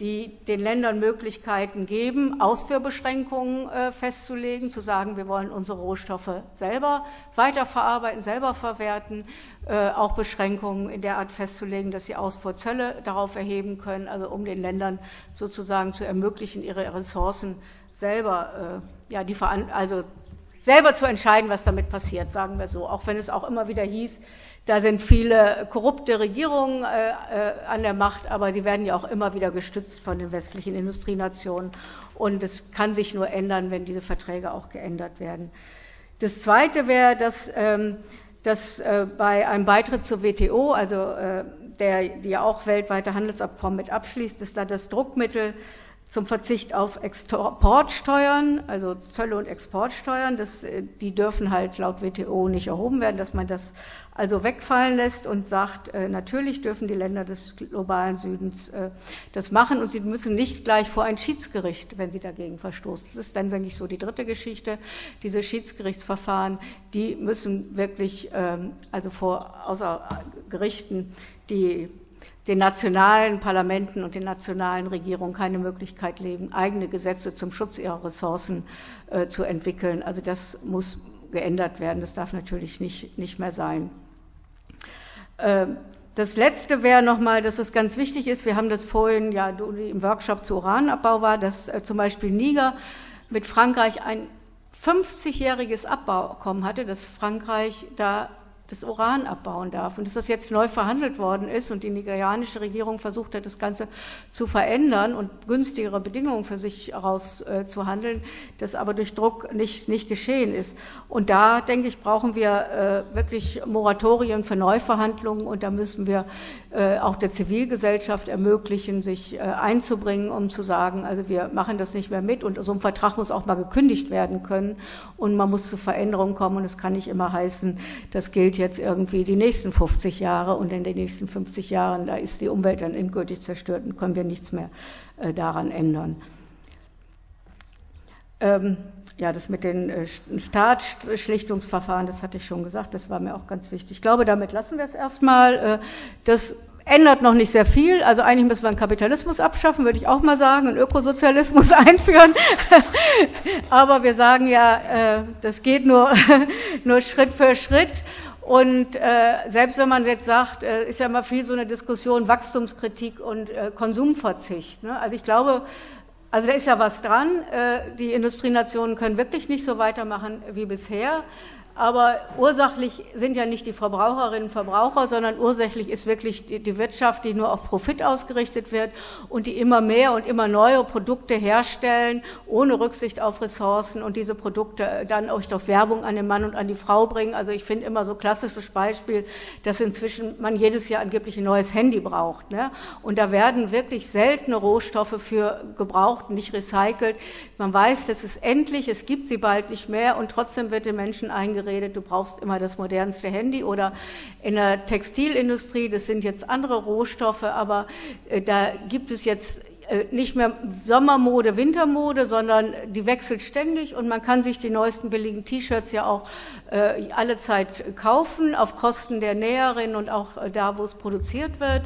S5: die den Ländern Möglichkeiten geben, Ausführbeschränkungen äh, festzulegen, zu sagen, wir wollen unsere Rohstoffe selber weiterverarbeiten, selber verwerten, äh, auch Beschränkungen in der Art festzulegen, dass sie Ausfuhrzölle darauf erheben können, also um den Ländern sozusagen zu ermöglichen, ihre Ressourcen selber, äh, ja, die also selber zu entscheiden, was damit passiert, sagen wir so, auch wenn es auch immer wieder hieß, da sind viele korrupte Regierungen äh, äh, an der Macht, aber sie werden ja auch immer wieder gestützt von den westlichen Industrienationen. Und es kann sich nur ändern, wenn diese Verträge auch geändert werden. Das Zweite wäre, dass, ähm, dass äh, bei einem Beitritt zur WTO, also äh, der, die ja auch weltweite Handelsabkommen mit abschließt, ist da das Druckmittel zum Verzicht auf Exportsteuern, also Zölle und Exportsteuern. Das, äh, die dürfen halt laut WTO nicht erhoben werden, dass man das also wegfallen lässt und sagt, äh, natürlich dürfen die Länder des globalen Südens äh, das machen und sie müssen nicht gleich vor ein Schiedsgericht, wenn sie dagegen verstoßen. Das ist dann, denke ich, so die dritte Geschichte. Diese Schiedsgerichtsverfahren, die müssen wirklich, ähm, also vor außer Gerichten, die den nationalen Parlamenten und den nationalen Regierungen keine Möglichkeit leben, eigene Gesetze zum Schutz ihrer Ressourcen äh, zu entwickeln. Also das muss geändert werden. Das darf natürlich nicht, nicht mehr sein. Äh, das Letzte wäre nochmal, dass es ganz wichtig ist, wir haben das vorhin, ja, im Workshop zu Uranabbau war, dass äh, zum Beispiel Niger mit Frankreich ein 50-jähriges Abbauabkommen hatte, dass Frankreich da das Uran abbauen darf. Und dass das jetzt neu verhandelt worden ist und die nigerianische Regierung versucht hat, das Ganze zu verändern und günstigere Bedingungen für sich herauszuhandeln, äh, das aber durch Druck nicht, nicht geschehen ist. Und da, denke ich, brauchen wir äh, wirklich Moratorien für Neuverhandlungen und da müssen wir äh, auch der Zivilgesellschaft ermöglichen, sich äh, einzubringen, um zu sagen, also wir machen das nicht mehr mit und so ein Vertrag muss auch mal gekündigt werden können und man muss zu Veränderungen kommen und es kann nicht immer heißen, das gilt jetzt irgendwie die nächsten 50 Jahre und in den nächsten 50 Jahren, da ist die Umwelt dann endgültig zerstört und können wir nichts mehr äh, daran ändern. Ähm, ja, das mit den äh, Staatsschlichtungsverfahren, das hatte ich schon gesagt, das war mir auch ganz wichtig. Ich glaube, damit lassen wir es erstmal. Äh, das ändert noch nicht sehr viel. Also eigentlich müssen wir einen Kapitalismus abschaffen, würde ich auch mal sagen, einen Ökosozialismus [LAUGHS] einführen. Aber wir sagen ja, äh, das geht nur, [LAUGHS] nur Schritt für Schritt. Und äh, selbst wenn man jetzt sagt, äh, ist ja immer viel so eine Diskussion Wachstumskritik und äh, Konsumverzicht. Ne? Also ich glaube, also da ist ja was dran. Äh, die Industrienationen können wirklich nicht so weitermachen wie bisher. Aber ursächlich sind ja nicht die Verbraucherinnen und Verbraucher, sondern ursächlich ist wirklich die Wirtschaft, die nur auf Profit ausgerichtet wird und die immer mehr und immer neue Produkte herstellen, ohne Rücksicht auf Ressourcen und diese Produkte dann auch durch Werbung an den Mann und an die Frau bringen. Also ich finde immer so klassisches Beispiel, dass inzwischen man jedes Jahr angeblich ein neues Handy braucht. Ne? Und da werden wirklich seltene Rohstoffe für gebraucht, nicht recycelt. Man weiß, das ist endlich, es gibt sie bald nicht mehr und trotzdem wird den Menschen eingesetzt geredet, du brauchst immer das modernste Handy oder in der Textilindustrie, das sind jetzt andere Rohstoffe, aber äh, da gibt es jetzt äh, nicht mehr Sommermode, Wintermode, sondern die wechselt ständig und man kann sich die neuesten billigen T-Shirts ja auch äh, alle Zeit kaufen, auf Kosten der Näherin und auch äh, da, wo es produziert wird.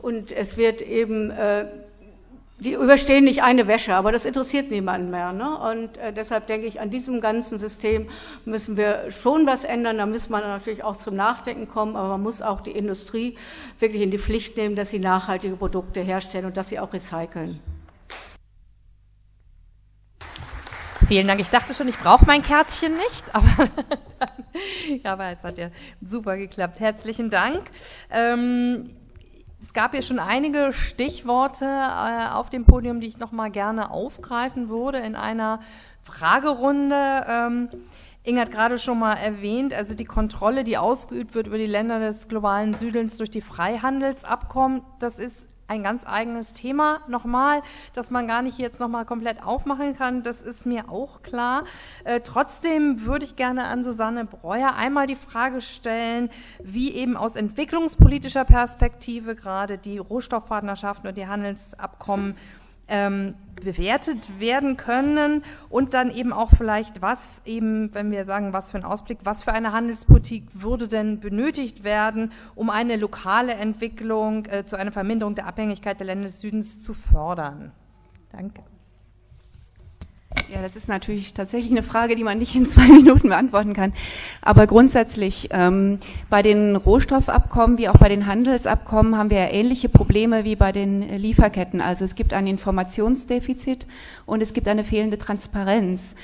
S5: Und es wird eben äh, die überstehen nicht eine Wäsche, aber das interessiert niemanden mehr. Ne? Und äh, deshalb denke ich, an diesem ganzen System müssen wir schon was ändern. Da muss man natürlich auch zum Nachdenken kommen, aber man muss auch die Industrie wirklich in die Pflicht nehmen, dass sie nachhaltige Produkte herstellen und dass sie auch recyceln.
S1: Vielen Dank. Ich dachte schon, ich brauche mein Kärtchen nicht, [LAUGHS] aber, ja, aber es hat ja super geklappt. Herzlichen Dank. Ähm, gab ja schon einige Stichworte äh, auf dem Podium, die ich noch mal gerne aufgreifen würde in einer Fragerunde. Ähm, Inge hat gerade schon mal erwähnt, also die Kontrolle, die ausgeübt wird über die Länder des globalen Südens durch die Freihandelsabkommen, das ist ein ganz eigenes Thema nochmal, das man gar nicht jetzt nochmal komplett aufmachen kann. Das ist mir auch klar. Äh, trotzdem würde ich gerne an Susanne Breuer einmal die Frage stellen, wie eben aus entwicklungspolitischer Perspektive gerade die Rohstoffpartnerschaften und die Handelsabkommen ähm, bewertet werden können und dann eben auch vielleicht, was eben, wenn wir sagen, was für ein Ausblick, was für eine Handelspolitik würde denn benötigt werden, um eine lokale Entwicklung äh, zu einer Verminderung der Abhängigkeit der Länder des Südens zu fördern. Danke.
S2: Ja, das ist natürlich tatsächlich eine Frage, die man nicht in zwei [LAUGHS] Minuten beantworten kann. Aber grundsätzlich ähm, bei den Rohstoffabkommen wie auch bei den Handelsabkommen haben wir ja ähnliche Probleme wie bei den Lieferketten. Also es gibt ein Informationsdefizit und es gibt eine fehlende Transparenz.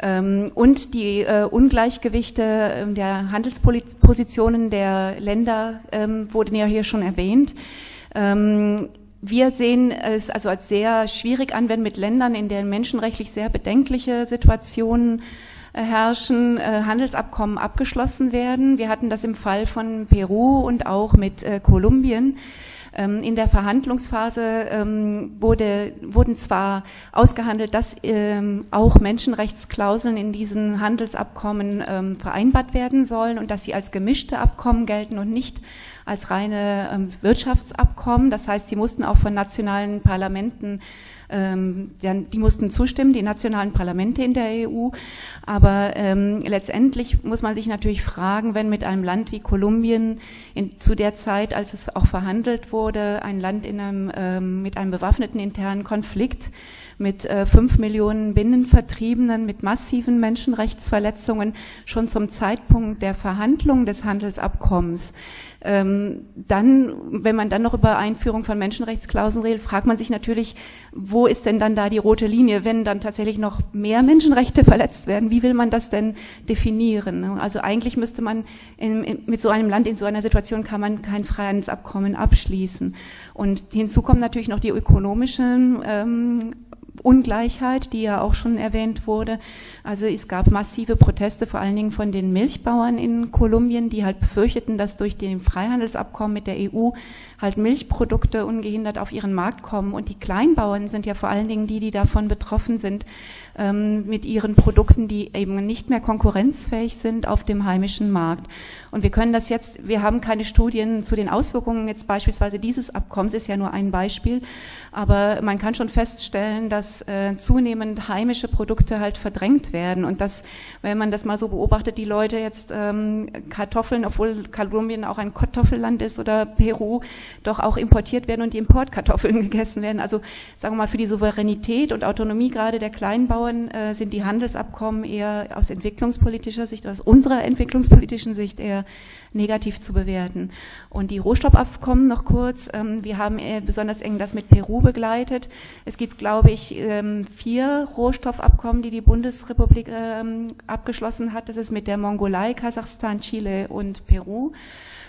S2: Ähm, und die äh, Ungleichgewichte äh, der Handelspositionen der Länder ähm, wurden ja hier schon erwähnt. Wir sehen es also als sehr schwierig an, wenn mit Ländern, in denen menschenrechtlich sehr bedenkliche Situationen äh, herrschen, äh, Handelsabkommen abgeschlossen werden. Wir hatten das im Fall von Peru und auch mit äh, Kolumbien. Ähm, in der Verhandlungsphase ähm, wurde, wurden zwar ausgehandelt, dass ähm, auch Menschenrechtsklauseln in diesen Handelsabkommen vereinbart werden sollen und dass sie als gemischte Abkommen gelten und nicht als reine ähm, Wirtschaftsabkommen. Das heißt, sie mussten auch von nationalen Parlamenten ähm, die mussten zustimmen, die nationalen Parlamente in der EU. Aber ähm, letztendlich muss man sich natürlich fragen, wenn mit einem Land wie Kolumbien in, zu der Zeit, als es auch verhandelt wurde, ein Land in einem, ähm, mit einem bewaffneten internen Konflikt, mit äh, fünf Millionen Binnenvertriebenen, mit massiven Menschenrechtsverletzungen schon zum Zeitpunkt der Verhandlung des Handelsabkommens ähm, dann, wenn man dann noch über Einführung von Menschenrechtsklauseln redet, fragt man sich natürlich, wo ist denn dann da die rote Linie, wenn dann tatsächlich noch mehr Menschenrechte verletzt werden? Wie will man das denn definieren? Also eigentlich müsste man in, in, mit so einem Land in so einer Situation kann man kein Freihandelsabkommen abschließen. Und hinzu kommen natürlich noch die ökonomischen ähm, Ungleichheit, die ja auch schon erwähnt wurde. Also es gab massive Proteste, vor allen Dingen von den Milchbauern in Kolumbien, die halt befürchteten, dass durch den Freihandelsabkommen mit der EU halt Milchprodukte ungehindert auf ihren Markt kommen. Und die Kleinbauern sind ja vor allen Dingen die, die davon betroffen sind, ähm, mit ihren Produkten, die eben nicht mehr konkurrenzfähig sind auf dem heimischen Markt. Und wir können das jetzt, wir haben keine Studien zu den Auswirkungen jetzt beispielsweise dieses Abkommens, ist ja nur ein Beispiel, aber man kann schon feststellen, dass äh, zunehmend heimische Produkte halt verdrängt werden und dass, wenn man das mal so beobachtet, die Leute jetzt ähm, Kartoffeln, obwohl Kolumbien auch ein Kartoffelland ist oder Peru, doch auch importiert werden und die Importkartoffeln [LAUGHS] gegessen werden. Also sagen wir mal, für die Souveränität und Autonomie gerade der Kleinbauern äh, sind die Handelsabkommen eher aus entwicklungspolitischer Sicht, aus unserer entwicklungspolitischen Sicht eher negativ zu bewerten. Und die Rohstoffabkommen noch kurz. Ähm, wir haben äh, besonders eng das mit Peru begleitet. Es gibt, glaube ich, ähm, vier Rohstoffabkommen, die die Bundesrepublik ähm, abgeschlossen hat. Das ist mit der Mongolei, Kasachstan, Chile und Peru.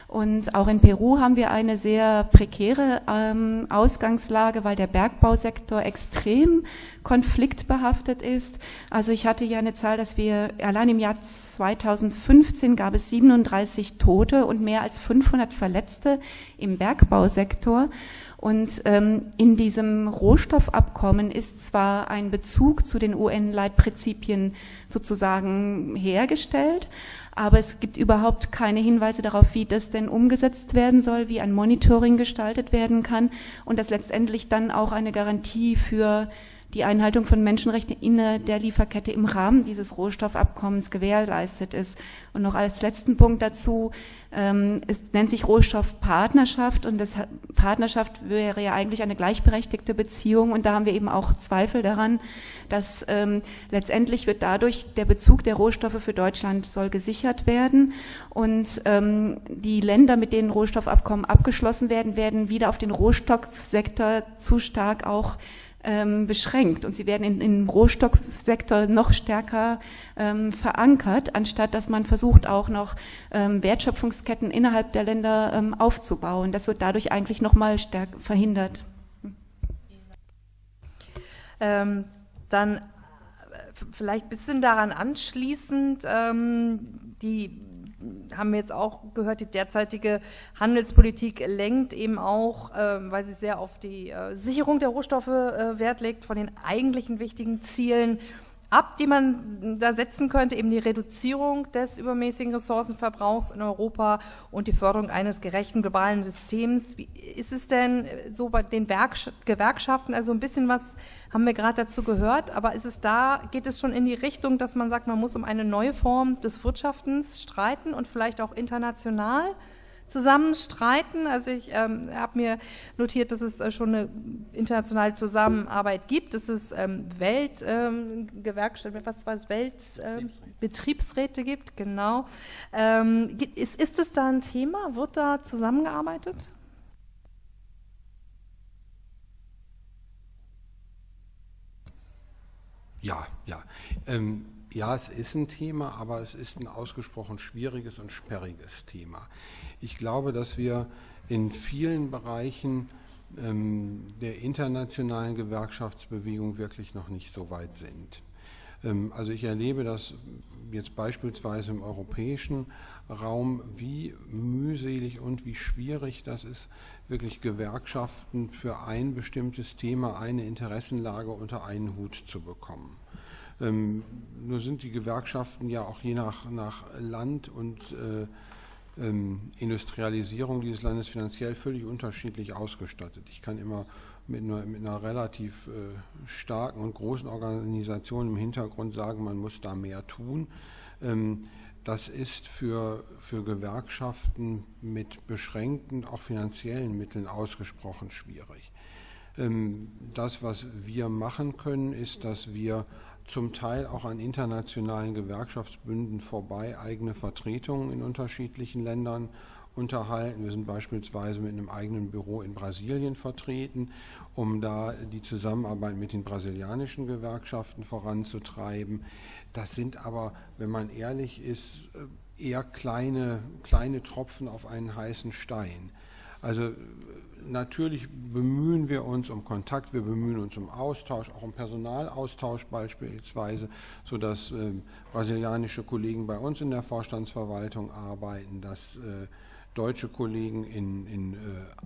S2: Und auch in Peru haben wir eine sehr prekäre ähm, Ausgangslage, weil der Bergbausektor extrem konfliktbehaftet ist. Also ich hatte ja eine Zahl, dass wir allein im Jahr 2015 gab es 37 Tote und mehr als 500 Verletzte im Bergbausektor. Und ähm, in diesem Rohstoffabkommen ist zwar ein Bezug zu den UN-Leitprinzipien sozusagen hergestellt, aber es gibt überhaupt keine Hinweise darauf, wie das denn umgesetzt werden soll, wie ein Monitoring gestaltet werden kann und dass letztendlich dann auch eine Garantie für die Einhaltung von Menschenrechten in der Lieferkette im Rahmen dieses Rohstoffabkommens gewährleistet ist. Und noch als letzten Punkt dazu, es nennt sich Rohstoffpartnerschaft und das Partnerschaft wäre ja eigentlich eine gleichberechtigte Beziehung und da haben wir eben auch Zweifel daran, dass ähm, letztendlich wird dadurch der Bezug der Rohstoffe für Deutschland soll gesichert werden und ähm, die Länder, mit denen Rohstoffabkommen abgeschlossen werden, werden wieder auf den Rohstoffsektor zu stark auch ähm, beschränkt und sie werden in, im Rohstoffsektor noch stärker ähm, verankert, anstatt dass man versucht auch noch ähm, Wertschöpfungsketten innerhalb der Länder ähm, aufzubauen. Das wird dadurch eigentlich noch mal stärker verhindert.
S1: Ähm, dann äh, vielleicht ein bisschen daran anschließend, ähm, die haben wir jetzt auch gehört, die derzeitige Handelspolitik lenkt eben auch, äh, weil sie sehr auf die äh, Sicherung der Rohstoffe äh, Wert legt, von den eigentlichen wichtigen Zielen ab, die man da setzen könnte, eben die Reduzierung des übermäßigen Ressourcenverbrauchs in Europa und die Förderung eines gerechten globalen Systems. Wie ist es denn so bei den Werk Gewerkschaften, also ein bisschen was haben wir gerade dazu gehört, aber ist es da, geht es schon in die Richtung, dass man sagt, man muss um eine neue Form des Wirtschaftens streiten und vielleicht auch international? Zusammen streiten. Also ich ähm, habe mir notiert, dass es äh, schon eine internationale Zusammenarbeit gibt, dass es ähm, Weltgewerkschaften, ähm, was war es, Weltbetriebsräte ähm, gibt, genau. Ähm, ist, ist das da ein Thema? Wird da zusammengearbeitet?
S3: Ja, ja. Ähm, ja, es ist ein Thema, aber es ist ein ausgesprochen schwieriges und sperriges Thema. Ich glaube, dass wir in vielen Bereichen ähm, der internationalen Gewerkschaftsbewegung wirklich noch nicht so weit sind. Ähm, also ich erlebe das jetzt beispielsweise im europäischen Raum, wie mühselig und wie schwierig das ist, wirklich Gewerkschaften für ein bestimmtes Thema, eine Interessenlage unter einen Hut zu bekommen. Ähm, nur sind die Gewerkschaften ja auch je nach, nach Land und äh, ähm, Industrialisierung dieses Landes finanziell völlig unterschiedlich ausgestattet. Ich kann immer mit einer, mit einer relativ äh, starken und großen Organisation im Hintergrund sagen, man muss da mehr tun. Ähm, das ist für, für Gewerkschaften mit beschränkten, auch finanziellen Mitteln ausgesprochen schwierig. Ähm, das, was wir machen können, ist, dass wir zum Teil auch an internationalen Gewerkschaftsbünden vorbei eigene Vertretungen in unterschiedlichen Ländern unterhalten. Wir sind beispielsweise mit einem eigenen Büro in Brasilien vertreten, um da die Zusammenarbeit mit den brasilianischen Gewerkschaften voranzutreiben. Das sind aber, wenn man ehrlich ist, eher kleine, kleine Tropfen auf einen heißen Stein. Also natürlich bemühen wir uns um Kontakt, wir bemühen uns um Austausch, auch um Personalaustausch beispielsweise, sodass äh, brasilianische Kollegen bei uns in der Vorstandsverwaltung arbeiten, dass äh, deutsche Kollegen in, in äh,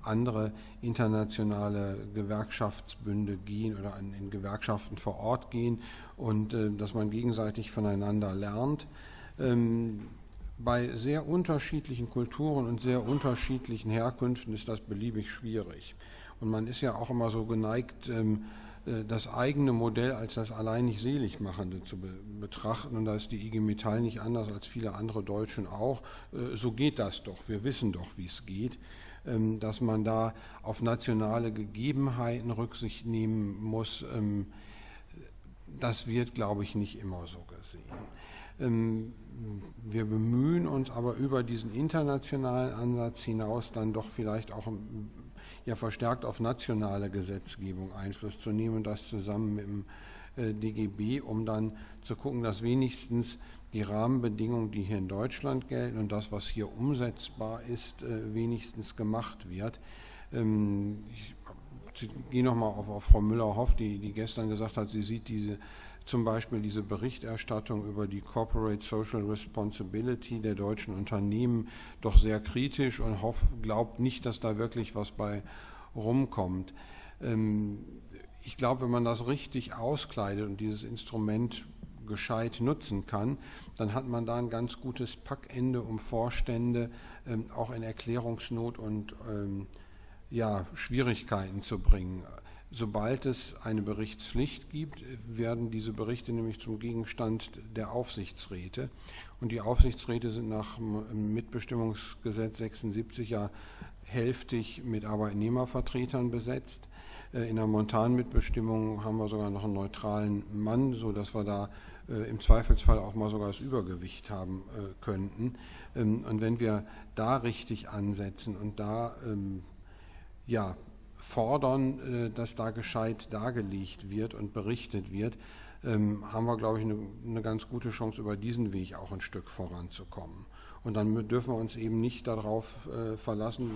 S3: andere internationale Gewerkschaftsbünde gehen oder in, in Gewerkschaften vor Ort gehen und äh, dass man gegenseitig voneinander lernt. Ähm, bei sehr unterschiedlichen Kulturen und sehr unterschiedlichen Herkünften ist das beliebig schwierig. Und man ist ja auch immer so geneigt, ähm, äh, das eigene Modell als das allein nicht selig machende zu be betrachten. Und da ist die IG Metall nicht anders als viele andere Deutschen auch. Äh, so geht das doch. Wir wissen doch, wie es geht. Ähm, dass man da auf nationale Gegebenheiten Rücksicht nehmen muss, ähm, das wird, glaube ich, nicht immer so gesehen. Wir bemühen uns aber über diesen internationalen Ansatz hinaus dann doch vielleicht auch ja verstärkt auf nationale Gesetzgebung Einfluss zu nehmen, das zusammen mit dem äh, DGB, um dann zu gucken, dass wenigstens die Rahmenbedingungen, die hier in Deutschland gelten und das, was hier umsetzbar ist, äh, wenigstens gemacht wird. Ähm, ich gehe nochmal auf, auf Frau Müller-Hoff, die, die gestern gesagt hat, sie sieht diese zum Beispiel diese Berichterstattung über die Corporate Social Responsibility der deutschen Unternehmen doch sehr kritisch und hoff, glaubt nicht, dass da wirklich was bei rumkommt. Ähm, ich glaube, wenn man das richtig auskleidet und dieses Instrument gescheit nutzen kann, dann hat man da ein ganz gutes Packende, um Vorstände ähm, auch in Erklärungsnot und ähm, ja, Schwierigkeiten zu bringen. Sobald es eine Berichtspflicht gibt, werden diese Berichte nämlich zum Gegenstand der Aufsichtsräte. Und die Aufsichtsräte sind nach dem Mitbestimmungsgesetz 76 ja hälftig mit Arbeitnehmervertretern besetzt. Äh, in der Montanmitbestimmung haben wir sogar noch einen neutralen Mann, sodass wir da äh, im Zweifelsfall auch mal sogar das Übergewicht haben äh, könnten. Ähm, und wenn wir da richtig ansetzen und da ähm, ja, fordern, äh, dass da gescheit dargelegt wird und berichtet wird, ähm, haben wir, glaube ich, eine, eine ganz gute Chance, über diesen Weg auch ein Stück voranzukommen. Und dann dürfen wir uns eben nicht darauf äh, verlassen,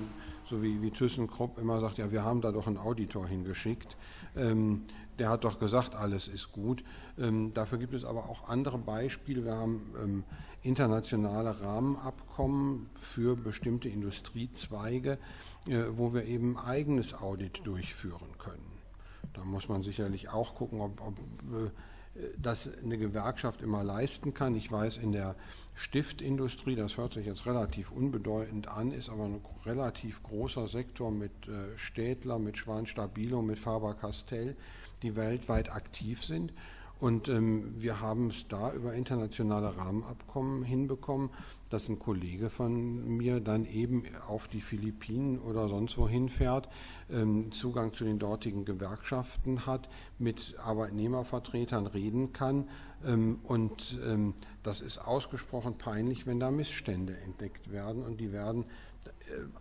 S3: so wie, wie ThyssenKrupp immer sagt, ja, wir haben da doch einen Auditor hingeschickt. Ähm, der hat doch gesagt, alles ist gut. Ähm, dafür gibt es aber auch andere Beispiele. Wir haben ähm, internationale Rahmenabkommen für bestimmte Industriezweige, wo wir eben eigenes Audit durchführen können. Da muss man sicherlich auch gucken, ob, ob äh, das eine Gewerkschaft immer leisten kann. Ich weiß, in der Stiftindustrie, das hört sich jetzt relativ unbedeutend an, ist aber ein relativ großer Sektor mit äh, Städtler, mit Schwan-Stabilo, mit Faber-Castell, die weltweit aktiv sind. Und ähm, wir haben es da über internationale Rahmenabkommen hinbekommen, dass ein Kollege von mir dann eben auf die Philippinen oder sonst wohin fährt, ähm, Zugang zu den dortigen Gewerkschaften hat, mit Arbeitnehmervertretern reden kann. Ähm, und ähm, das ist ausgesprochen peinlich, wenn da Missstände entdeckt werden. Und die werden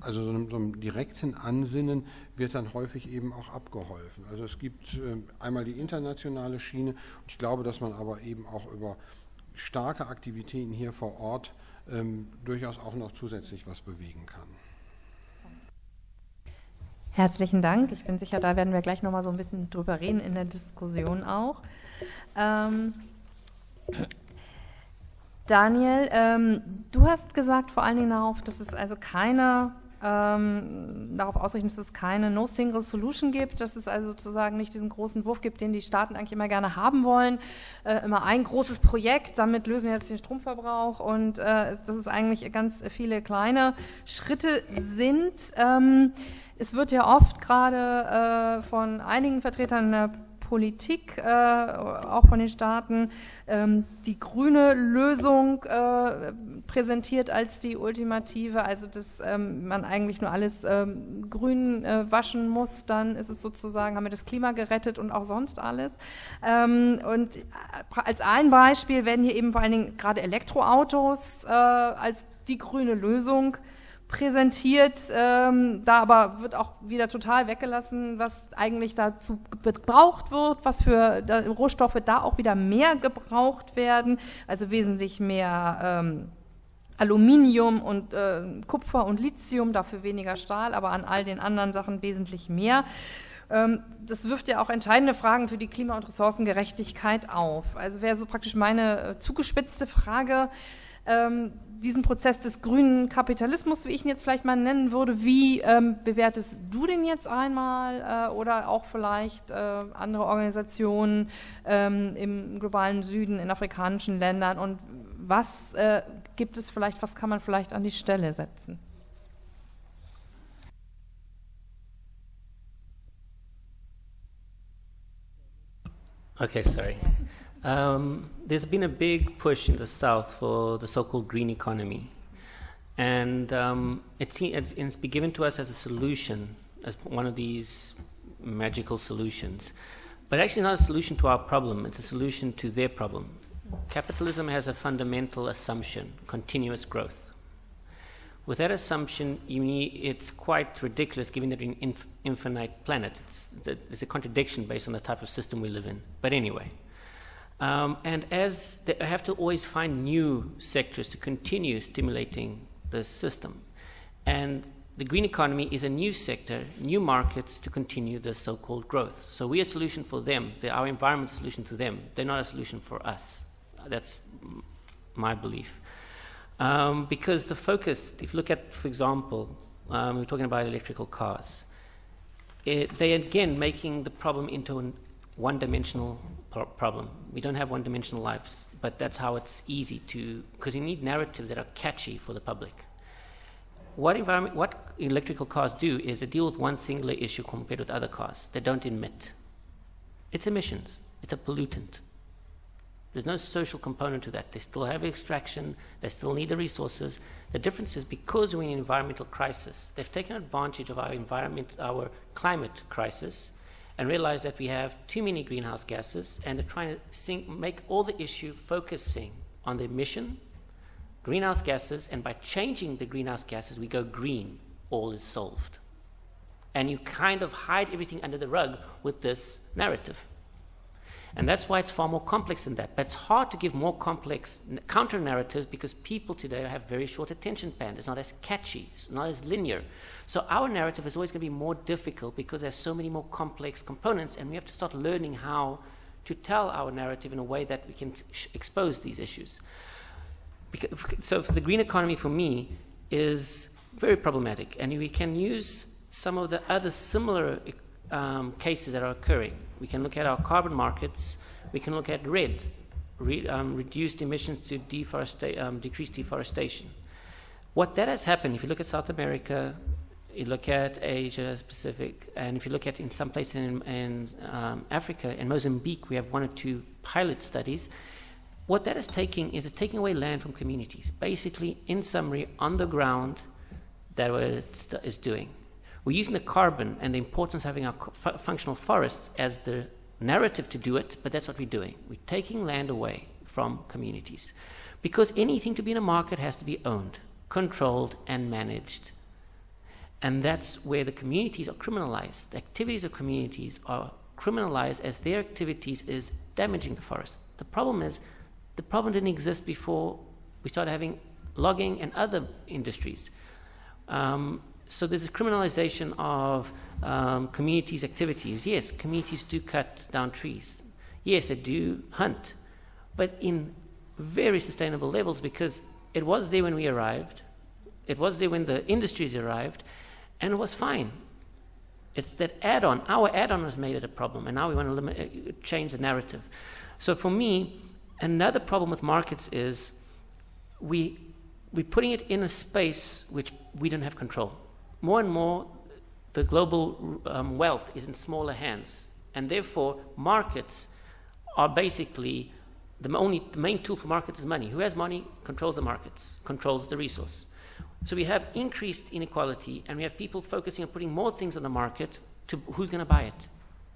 S3: also so einem, so einem, direkten Ansinnen wird dann häufig eben auch abgeholfen. Also es gibt äh, einmal die internationale Schiene ich glaube, dass man aber eben auch über starke Aktivitäten hier vor Ort ähm, durchaus auch noch zusätzlich was bewegen kann.
S1: Herzlichen Dank. Ich bin sicher, da werden wir gleich noch mal so ein bisschen drüber reden in der Diskussion auch. Ähm, Daniel, ähm, du hast gesagt vor allen Dingen darauf, dass es also keine ähm, darauf ausrichten, dass es keine No Single Solution gibt, dass es also sozusagen nicht diesen großen Wurf gibt, den die Staaten eigentlich immer gerne haben wollen. Äh, immer ein großes Projekt, damit lösen wir jetzt den Stromverbrauch und äh, dass es eigentlich ganz viele kleine Schritte sind. Ähm, es wird ja oft gerade äh, von einigen Vertretern der Politik, äh, auch von den Staaten, ähm, die grüne Lösung äh, präsentiert als die ultimative, also dass ähm, man eigentlich nur alles ähm, grün äh, waschen muss, dann ist es sozusagen, haben wir das Klima gerettet und auch sonst alles. Ähm, und äh, als ein Beispiel werden hier eben vor allen Dingen gerade Elektroautos äh, als die grüne Lösung präsentiert. Ähm, da aber wird auch wieder total weggelassen, was eigentlich dazu gebraucht wird, was für da, Rohstoffe da auch wieder mehr gebraucht werden, also wesentlich mehr ähm, Aluminium und äh, Kupfer und Lithium, dafür weniger Stahl, aber an all den anderen Sachen wesentlich mehr. Ähm, das wirft ja auch entscheidende Fragen für die Klima- und Ressourcengerechtigkeit auf. Also wäre so praktisch meine äh, zugespitzte Frage, ähm, diesen Prozess des grünen Kapitalismus, wie ich ihn jetzt vielleicht mal nennen würde, wie ähm, bewertest du den jetzt einmal äh, oder auch vielleicht äh, andere Organisationen ähm, im globalen Süden, in afrikanischen Ländern und was äh, gibt es vielleicht, was kann man vielleicht an die Stelle setzen?
S4: Okay, sorry. Um, there's been a big push in the South for the so called green economy. And um, it's, it's, been given to us as a solution, as one of these magical solutions. But actually, not a solution to our problem, it's a solution to their problem. Capitalism has a fundamental assumption continuous growth. With that assumption, need, it's quite ridiculous given that we're an inf- infinite planet. It's, it's a contradiction based on the type of system we live in. But anyway, um, and as they have to always find new sectors to continue stimulating the system. And the green economy is a new sector, new markets to continue the so called growth. So we're a solution for them, They're our environment solution to them. They're not a solution for us. That's my belief. Um, because the focus, if you look at, for example, um, we're talking about electrical cars, it, they again making the problem into a one dimensional problem. We don't have one dimensional lives, but that's how it's easy to, because you need narratives that are catchy for the public. What, environment, what electrical cars do is they deal with one singular issue compared with other cars. They don't emit. It's emissions, it's a pollutant. There's no social component to that. They still have extraction, they still need the resources. The difference is because we're in an environmental crisis, they've taken advantage of our environment, our climate crisis, and realize that we have too many greenhouse gases, and they're trying to sink, make all the issue focusing on the emission, greenhouse gases, and by changing the greenhouse gases, we go green, all is solved. And you kind of hide everything under the rug with this narrative. And that's why it's far more complex than that. But it's hard to give more complex counter narratives because people today have very short attention span. It's not as catchy, it's not as linear. So our narrative is always going to be more difficult because there's so many more complex components, and we have to start learning how to tell our narrative in a way that we can expose these issues. Because, so the green economy for me is very problematic, and we can use some of the other similar um, cases that are occurring. We can look at our carbon markets. We can look at RED, re, um, reduced emissions to deforesta- um, decrease deforestation. What that has happened, if you look at South America, you look at Asia Pacific, and if you look at in some places in, in um, Africa, in Mozambique, we have one or two pilot studies. What that is taking is it's taking away land from communities. Basically, in summary, on the ground, that what it is doing. We're using the carbon and the importance of having our fu- functional forests as the narrative to do it, but that's what we're doing. We're taking land away from communities. Because anything to be in a market has to be owned, controlled, and managed. And that's where the communities are criminalized. The activities of communities are criminalized as their activities is damaging the forest. The problem is, the problem didn't exist before we started having logging and other industries. Um, so there's a criminalization of um, communities' activities. Yes, communities do cut down trees. Yes, they do hunt. But in very sustainable levels because it was there when we arrived, it was there when the industries arrived, and it was fine. It's that add on, our add on has made it a problem, and now we want to limit, uh, change the narrative. So for me, another problem with markets is we, we're putting it in a space which we don't have control. More and more, the global um, wealth is in smaller hands, and therefore, markets are basically the only the main tool for markets is money. Who has money controls the markets, controls the resource. So we have increased inequality, and we have people focusing on putting more things on the market to who's going to buy it.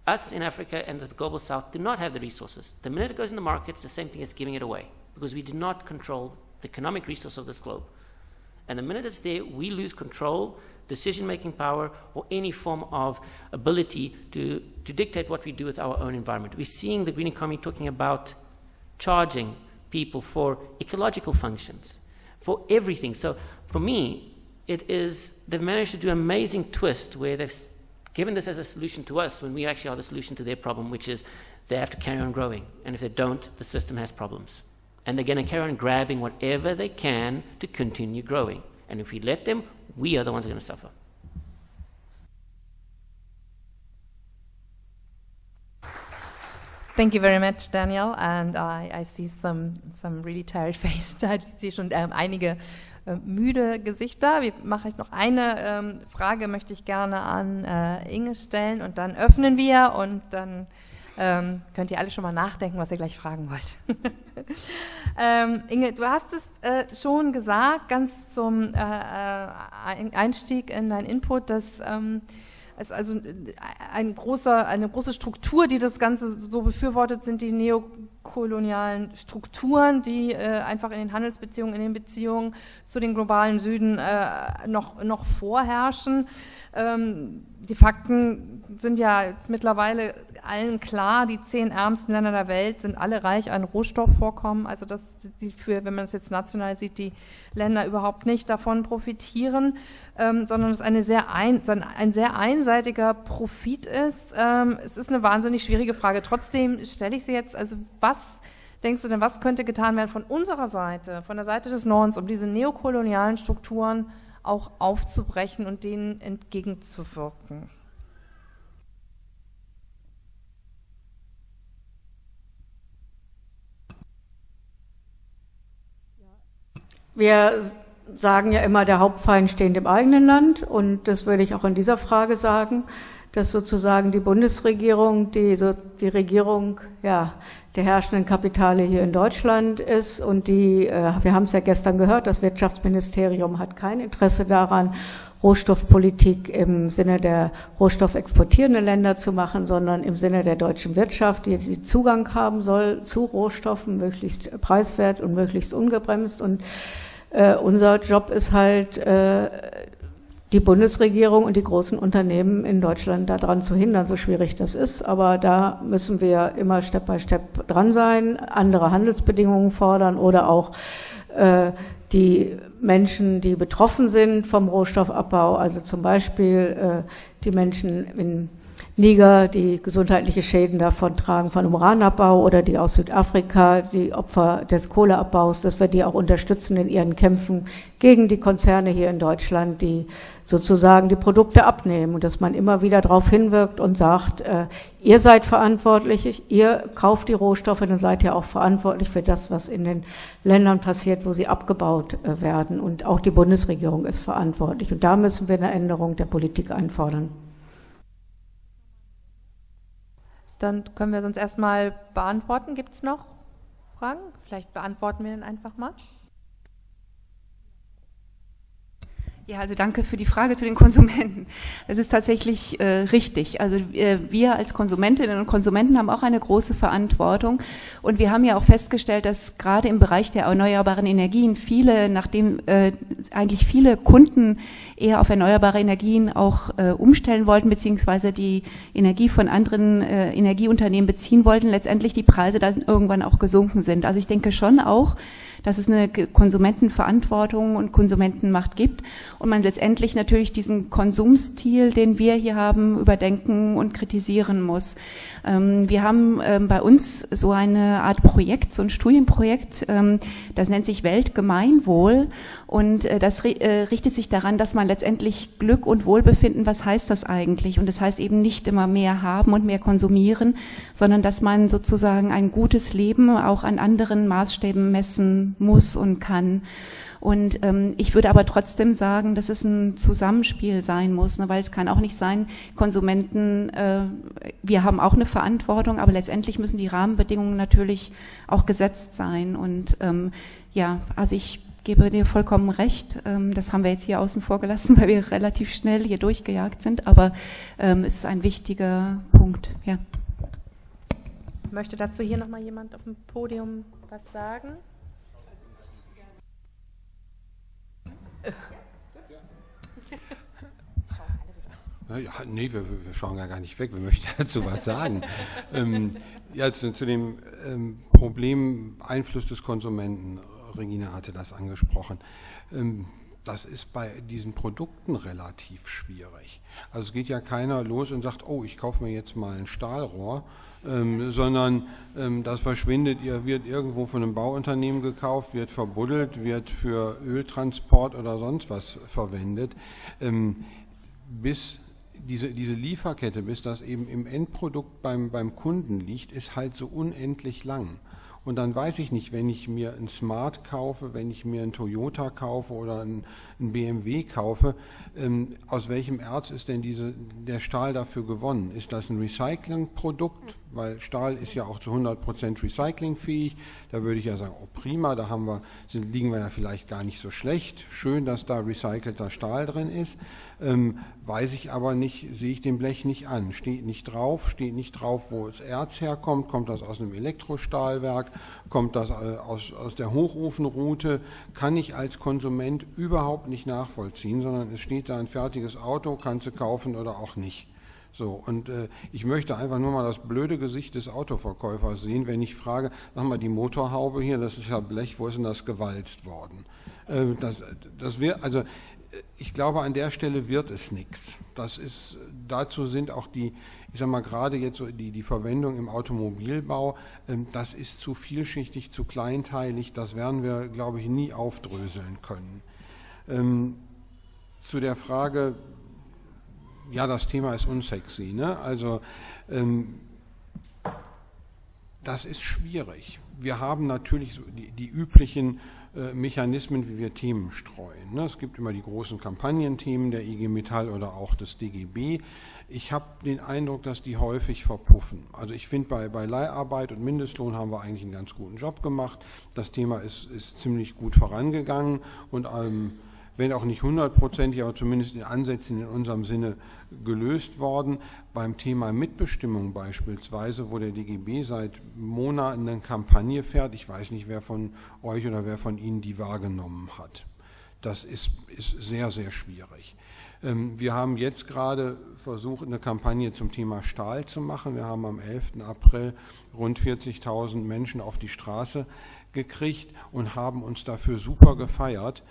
S4: Us in Africa and the global south do not have the resources. The minute it goes in the market, it's the same thing as giving it away because we do not control the economic resource of this globe. And the minute it's there, we lose control, decision making power, or any form of ability to, to dictate what we do with our own environment. We're seeing the green economy talking about charging people for ecological functions, for everything. So for me, it is, they've managed to do an amazing twist where they've given this as a solution to us when we actually are the solution to their problem, which is they have to carry on growing. And if they don't, the system has problems. And they're going to carry on grabbing whatever they can to continue growing. And if we let them, we are the ones who are going to suffer.
S1: Thank you very much, Daniel. And I, I see some, some really tired [LAUGHS] faces. Ich sehe schon ähm, einige äh, müde Gesichter. Wie mache ich noch eine ähm, Frage, möchte ich gerne an äh, Inge stellen und dann öffnen wir und dann ähm, könnt ihr alle schon mal nachdenken, was ihr gleich fragen wollt. [LAUGHS] ähm, Inge, du hast es äh, schon gesagt, ganz zum äh, äh Einstieg in dein Input, dass ähm, es also äh, ein großer, eine große Struktur, die das Ganze so befürwortet, sind die neokolonialen Strukturen, die äh, einfach in den Handelsbeziehungen, in den Beziehungen zu den globalen Süden äh, noch, noch vorherrschen. Ähm, die Fakten sind ja jetzt mittlerweile allen klar, die zehn ärmsten Länder der Welt sind alle reich an Rohstoffvorkommen, also dass die für, wenn man es jetzt national sieht, die Länder überhaupt nicht davon profitieren, ähm, sondern es eine sehr ein, ein sehr einseitiger Profit ist. Ähm, es ist eine wahnsinnig schwierige Frage. Trotzdem stelle ich sie jetzt, also was denkst du denn, was könnte getan werden von unserer Seite, von der Seite des Nordens, um diese neokolonialen Strukturen auch aufzubrechen und denen entgegenzuwirken?
S5: Wir sagen ja immer, der Hauptfeind steht im eigenen Land und das würde ich auch in dieser Frage sagen, dass sozusagen die Bundesregierung die, so, die Regierung ja, der herrschenden Kapitale hier in Deutschland ist und die, äh, wir haben es ja gestern gehört, das Wirtschaftsministerium hat kein Interesse daran, Rohstoffpolitik im Sinne der rohstoffexportierenden Länder zu machen, sondern im Sinne der deutschen Wirtschaft, die, die Zugang haben soll zu Rohstoffen, möglichst preiswert und möglichst ungebremst. Und äh, unser Job ist halt, äh, die Bundesregierung und die großen Unternehmen in Deutschland daran zu hindern, so schwierig das ist. Aber da müssen wir immer Step by Step dran sein, andere Handelsbedingungen fordern oder auch äh, die Menschen, die betroffen sind vom Rohstoffabbau, also zum Beispiel äh, die Menschen in Niger, die gesundheitliche Schäden davon tragen von Uranabbau oder die aus Südafrika, die Opfer des Kohleabbaus, dass wir die auch unterstützen in ihren Kämpfen gegen die Konzerne hier in Deutschland, die sozusagen die Produkte abnehmen und dass man immer wieder darauf hinwirkt und sagt, äh, ihr seid verantwortlich, ihr kauft die Rohstoffe, dann seid ihr auch verantwortlich für das, was in den Ländern passiert, wo sie abgebaut äh, werden und auch die Bundesregierung ist verantwortlich und da müssen wir eine Änderung der Politik einfordern.
S1: Dann können wir sonst erstmal beantworten. Gibt es noch Fragen? Vielleicht beantworten wir dann einfach mal.
S2: Ja, also danke für die Frage zu den Konsumenten. Es ist tatsächlich äh, richtig. Also äh, wir als Konsumentinnen und Konsumenten haben auch eine große Verantwortung. Und wir haben ja auch festgestellt, dass gerade im Bereich der erneuerbaren Energien viele, nachdem äh, eigentlich viele Kunden eher auf erneuerbare Energien auch äh, umstellen wollten, beziehungsweise die Energie von anderen äh, Energieunternehmen beziehen wollten, letztendlich die Preise da irgendwann auch gesunken sind. Also ich denke schon auch, dass es eine Konsumentenverantwortung und Konsumentenmacht gibt. und man letztendlich natürlich diesen Konsumstil, den wir hier haben, überdenken und kritisieren muss. Ähm, wir haben ähm, bei uns so eine Art Projekt, so ein Studienprojekt, ähm, das nennt sich Weltgemeinwohl und äh, das äh, richtet sich daran, dass man letztendlich Glück und Wohlbefinden, was heißt das eigentlich? Und das heißt eben nicht immer mehr haben und mehr konsumieren, sondern dass man sozusagen ein gutes Leben auch an anderen Maßstäben messen muss und kann. Und ähm, ich würde aber trotzdem sagen, dass es ein Zusammenspiel sein muss, ne, weil es kann auch nicht sein, Konsumenten, äh, wir haben auch eine Verantwortung, aber letztendlich müssen die Rahmenbedingungen natürlich auch gesetzt sein. Und ähm, ja, also ich gebe dir vollkommen recht. Ähm, das haben wir jetzt hier außen vor gelassen, [LAUGHS] weil wir relativ schnell hier durchgejagt sind, aber ähm, es ist ein wichtiger Punkt. Ja.
S1: Möchte dazu hier nochmal jemand auf dem Podium was sagen?
S3: Ja, nee, wir, wir, schauen gar nicht weg, wir möchten [LAUGHS] dazu was sagen. ähm, ja, zu, zu dem ähm, Problem Einfluss des Konsumenten, Regina hatte das angesprochen. Ähm, das ist bei diesen Produkten relativ schwierig. Also es geht ja keiner los und sagt, oh, ich kaufe mir jetzt mal ein Stahlrohr, ähm, sondern ähm, das verschwindet, wird irgendwo von einem Bauunternehmen gekauft, wird verbuddelt, wird für Öltransport oder sonst was verwendet. Ähm, bis diese, diese Lieferkette, bis das eben im Endprodukt beim, beim Kunden liegt, ist halt so unendlich lang. Und dann weiß ich nicht, wenn ich mir ein Smart kaufe, wenn ich mir ein Toyota kaufe oder ein, ein BMW kaufe, ähm, aus welchem Erz ist denn diese, der Stahl dafür gewonnen? Ist das ein Recyclingprodukt? Weil Stahl ist ja auch zu 100% recyclingfähig. Da würde ich ja sagen, oh prima, da haben wir, sind, liegen wir ja vielleicht gar nicht so schlecht. Schön, dass da recycelter Stahl drin ist. Ähm, weiß ich aber nicht, sehe ich dem Blech nicht an. Steht nicht drauf, steht nicht drauf, wo das Erz herkommt. Kommt das aus einem Elektrostahlwerk? Kommt das äh, aus, aus der Hochofenroute? Kann ich als Konsument überhaupt nicht nachvollziehen, sondern es steht da ein fertiges Auto, kannst du kaufen oder auch nicht. So, und äh, ich möchte einfach nur mal das blöde Gesicht des Autoverkäufers sehen, wenn ich frage, sag mal, die Motorhaube hier, das ist ja Blech, wo ist denn das gewalzt worden? Äh, das, das wär, also ich glaube, an der Stelle wird es nichts. Das ist, dazu sind auch die, ich sage mal, gerade jetzt so die, die Verwendung im Automobilbau, ähm, das ist zu vielschichtig, zu kleinteilig, das werden wir, glaube ich, nie aufdröseln können. Ähm, zu der Frage, ja, das Thema ist unsexy, ne? also ähm, das ist schwierig. Wir haben natürlich so die, die üblichen Mechanismen, wie wir Themen streuen. Ne? Es gibt immer die großen Kampagnenthemen der IG Metall oder auch des DGB. Ich habe den Eindruck, dass die häufig verpuffen. Also ich finde, bei, bei Leiharbeit und Mindestlohn haben wir eigentlich einen ganz guten Job gemacht. Das Thema ist, ist ziemlich gut vorangegangen und ähm, wenn auch nicht hundertprozentig, aber zumindest in Ansätzen in unserem Sinne gelöst worden. Beim Thema Mitbestimmung beispielsweise, wo der DGB seit Monaten eine Kampagne fährt, ich weiß nicht, wer von euch oder wer von Ihnen die wahrgenommen hat. Das ist, ist sehr, sehr schwierig. Ähm, wir haben jetzt gerade versucht, eine Kampagne zum Thema Stahl zu machen. Wir haben am 11. April rund 40.000 Menschen auf die Straße gekriegt und haben uns dafür super gefeiert.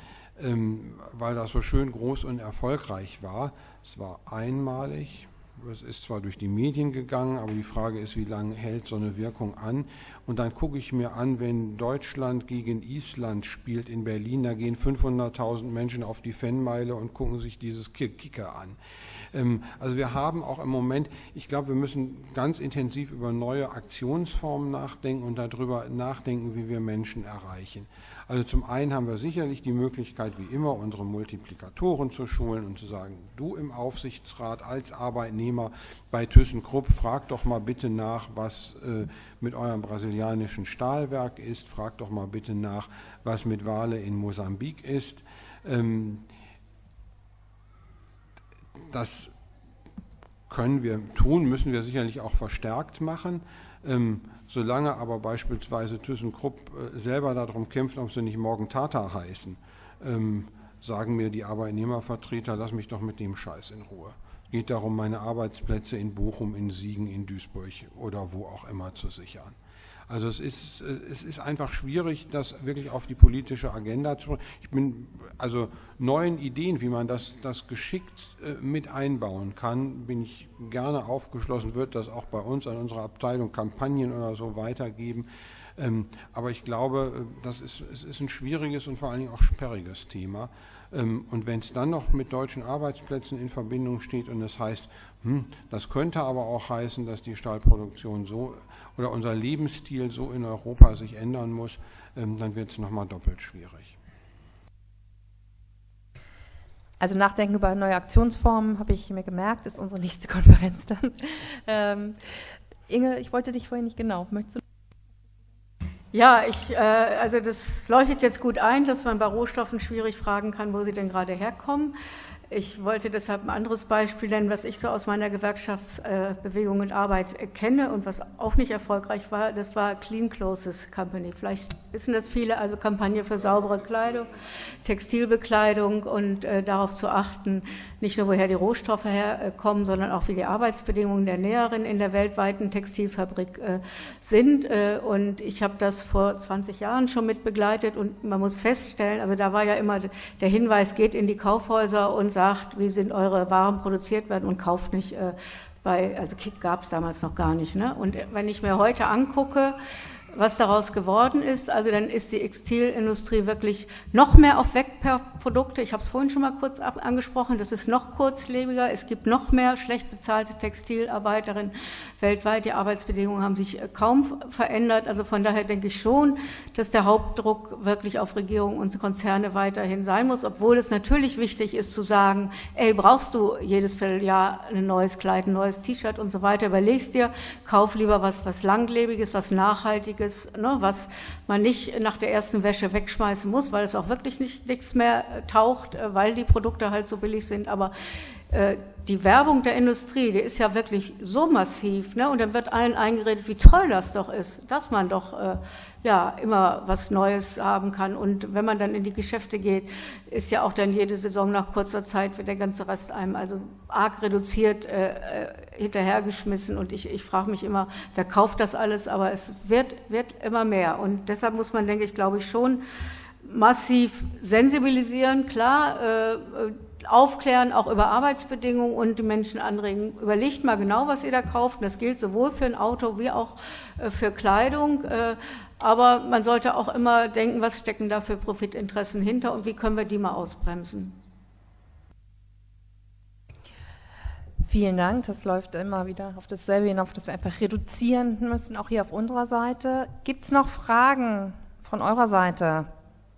S3: Ähm, weil das so schön groß und erfolgreich war. Es war einmalig, es ist zwar durch die Medien gegangen, aber die Frage ist, wie lange hält so eine Wirkung an? Und dann gucke ich mir an, wenn Deutschland gegen Island spielt in Berlin, da gehen 500.000 Menschen auf die Fanmeile und gucken sich dieses Kicker an. Ähm, also wir haben auch im Moment, ich glaube, wir müssen ganz intensiv über neue Aktionsformen nachdenken und darüber nachdenken, wie wir Menschen erreichen. Also zum einen haben wir sicherlich die Möglichkeit, wie immer, unsere Multiplikatoren zu schulen und zu sagen, du im Aufsichtsrat als Arbeitnehmer bei ThyssenKrupp, frag doch mal bitte nach, was äh, mit eurem brasilianischen Stahlwerk ist, frag doch mal bitte nach, was mit Wale in Mosambik ist. Ähm, das können wir tun, müssen wir sicherlich auch verstärkt machen. Ähm, solange aber beispielsweise ThyssenKrupp äh, selber darum kämpft, ob sie nicht morgen Tata heißen, ähm, sagen mir die Arbeitnehmervertreter, lass mich doch mit dem Scheiß in Ruhe. Geht darum, meine Arbeitsplätze in Bochum, in Siegen, in Duisburg oder wo auch immer zu sichern. Also es ist, es ist einfach schwierig, das wirklich auf die politische Agenda zu bringen. Ich bin also neuen Ideen, wie man das, das geschickt äh, mit einbauen kann, bin ich gerne aufgeschlossen, wird das auch bei uns an unserer Abteilung Kampagnen oder so weitergeben. Ähm, aber ich glaube, äh, das ist, es ist ein schwieriges und vor allen Dingen auch sperriges Thema. Ähm, und wenn es dann noch mit deutschen Arbeitsplätzen in Verbindung steht und es das heißt, hm, das könnte aber auch heißen, dass die Stahlproduktion so oder unser Lebensstil so in Europa sich ändern muss, ähm, dann wird es nochmal doppelt schwierig.
S1: Also Nachdenken über neue Aktionsformen, habe ich mir gemerkt, ist unsere nächste [LAUGHS] Konferenz dann. Ähm, Inge, ich wollte dich vorhin nicht genau. Möchtest du
S5: ja, ich, äh, also das leuchtet jetzt gut ein, dass man bei Rohstoffen schwierig fragen kann, wo sie denn gerade herkommen. Ich wollte deshalb ein anderes Beispiel nennen, was ich so aus meiner Gewerkschaftsbewegung und Arbeit kenne und was auch nicht erfolgreich war. Das war Clean Clothes Company. Vielleicht wissen das viele, also Kampagne für saubere Kleidung, Textilbekleidung und äh, darauf zu achten, nicht nur woher die Rohstoffe herkommen, sondern auch wie die Arbeitsbedingungen der Näherinnen in der weltweiten Textilfabrik äh, sind. Äh, und ich habe das vor 20 Jahren schon mit begleitet und man muss feststellen, also da war ja immer der Hinweis, geht in die Kaufhäuser und sagt, wie sind eure Waren produziert werden und kauft nicht äh, bei, also Kick gab es damals noch gar nicht. Ne? Und wenn ich mir heute angucke, was daraus geworden ist. Also dann ist die Textilindustrie wirklich noch mehr auf Wegprodukte. Ich habe es vorhin schon mal kurz angesprochen. Das ist noch kurzlebiger. Es gibt noch mehr schlecht bezahlte Textilarbeiterinnen weltweit. Die Arbeitsbedingungen haben sich äh, kaum verändert. Also von daher denke ich schon, dass der Hauptdruck wirklich auf Regierungen und Konzerne weiterhin sein muss, obwohl es natürlich wichtig ist zu sagen, ey, brauchst du jedes Vierteljahr ein neues Kleid, ein neues T-Shirt und so weiter. Überlegst dir, kauf lieber was, was langlebiges, was nachhaltiges Günstiges, ne, was man nicht nach der ersten Wäsche wegschmeißen muss, weil es auch wirklich nicht, nichts mehr taucht, äh, weil die Produkte halt so billig sind. Aber äh, die Werbung der Industrie, die ist ja wirklich so massiv, ne? Und dann wird allen eingeredet, wie toll das doch ist, dass man doch äh, ja immer was Neues haben kann. Und wenn man dann in die Geschäfte geht, ist ja auch dann jede Saison nach kurzer Zeit wird der ganze Rest einem also arg reduziert äh, äh, hinterhergeschmissen. Und ich, ich frage mich immer, wer kauft das alles? Aber es wird, wird immer mehr. Und deshalb muss man, denke ich, glaube ich, schon massiv sensibilisieren, klar, äh, aufklären, auch über Arbeitsbedingungen und die Menschen anregen. Überlegt mal genau, was ihr da kauft. Das gilt sowohl für ein Auto wie auch äh, für Kleidung. Äh, aber man sollte auch immer denken, was stecken da für Profitinteressen hinter und wie können wir die mal ausbremsen.
S1: Vielen Dank. Das läuft immer wieder auf dasselbe hinauf, dass wir einfach reduzieren müssen, auch hier auf unserer Seite. Gibt es noch Fragen von eurer Seite?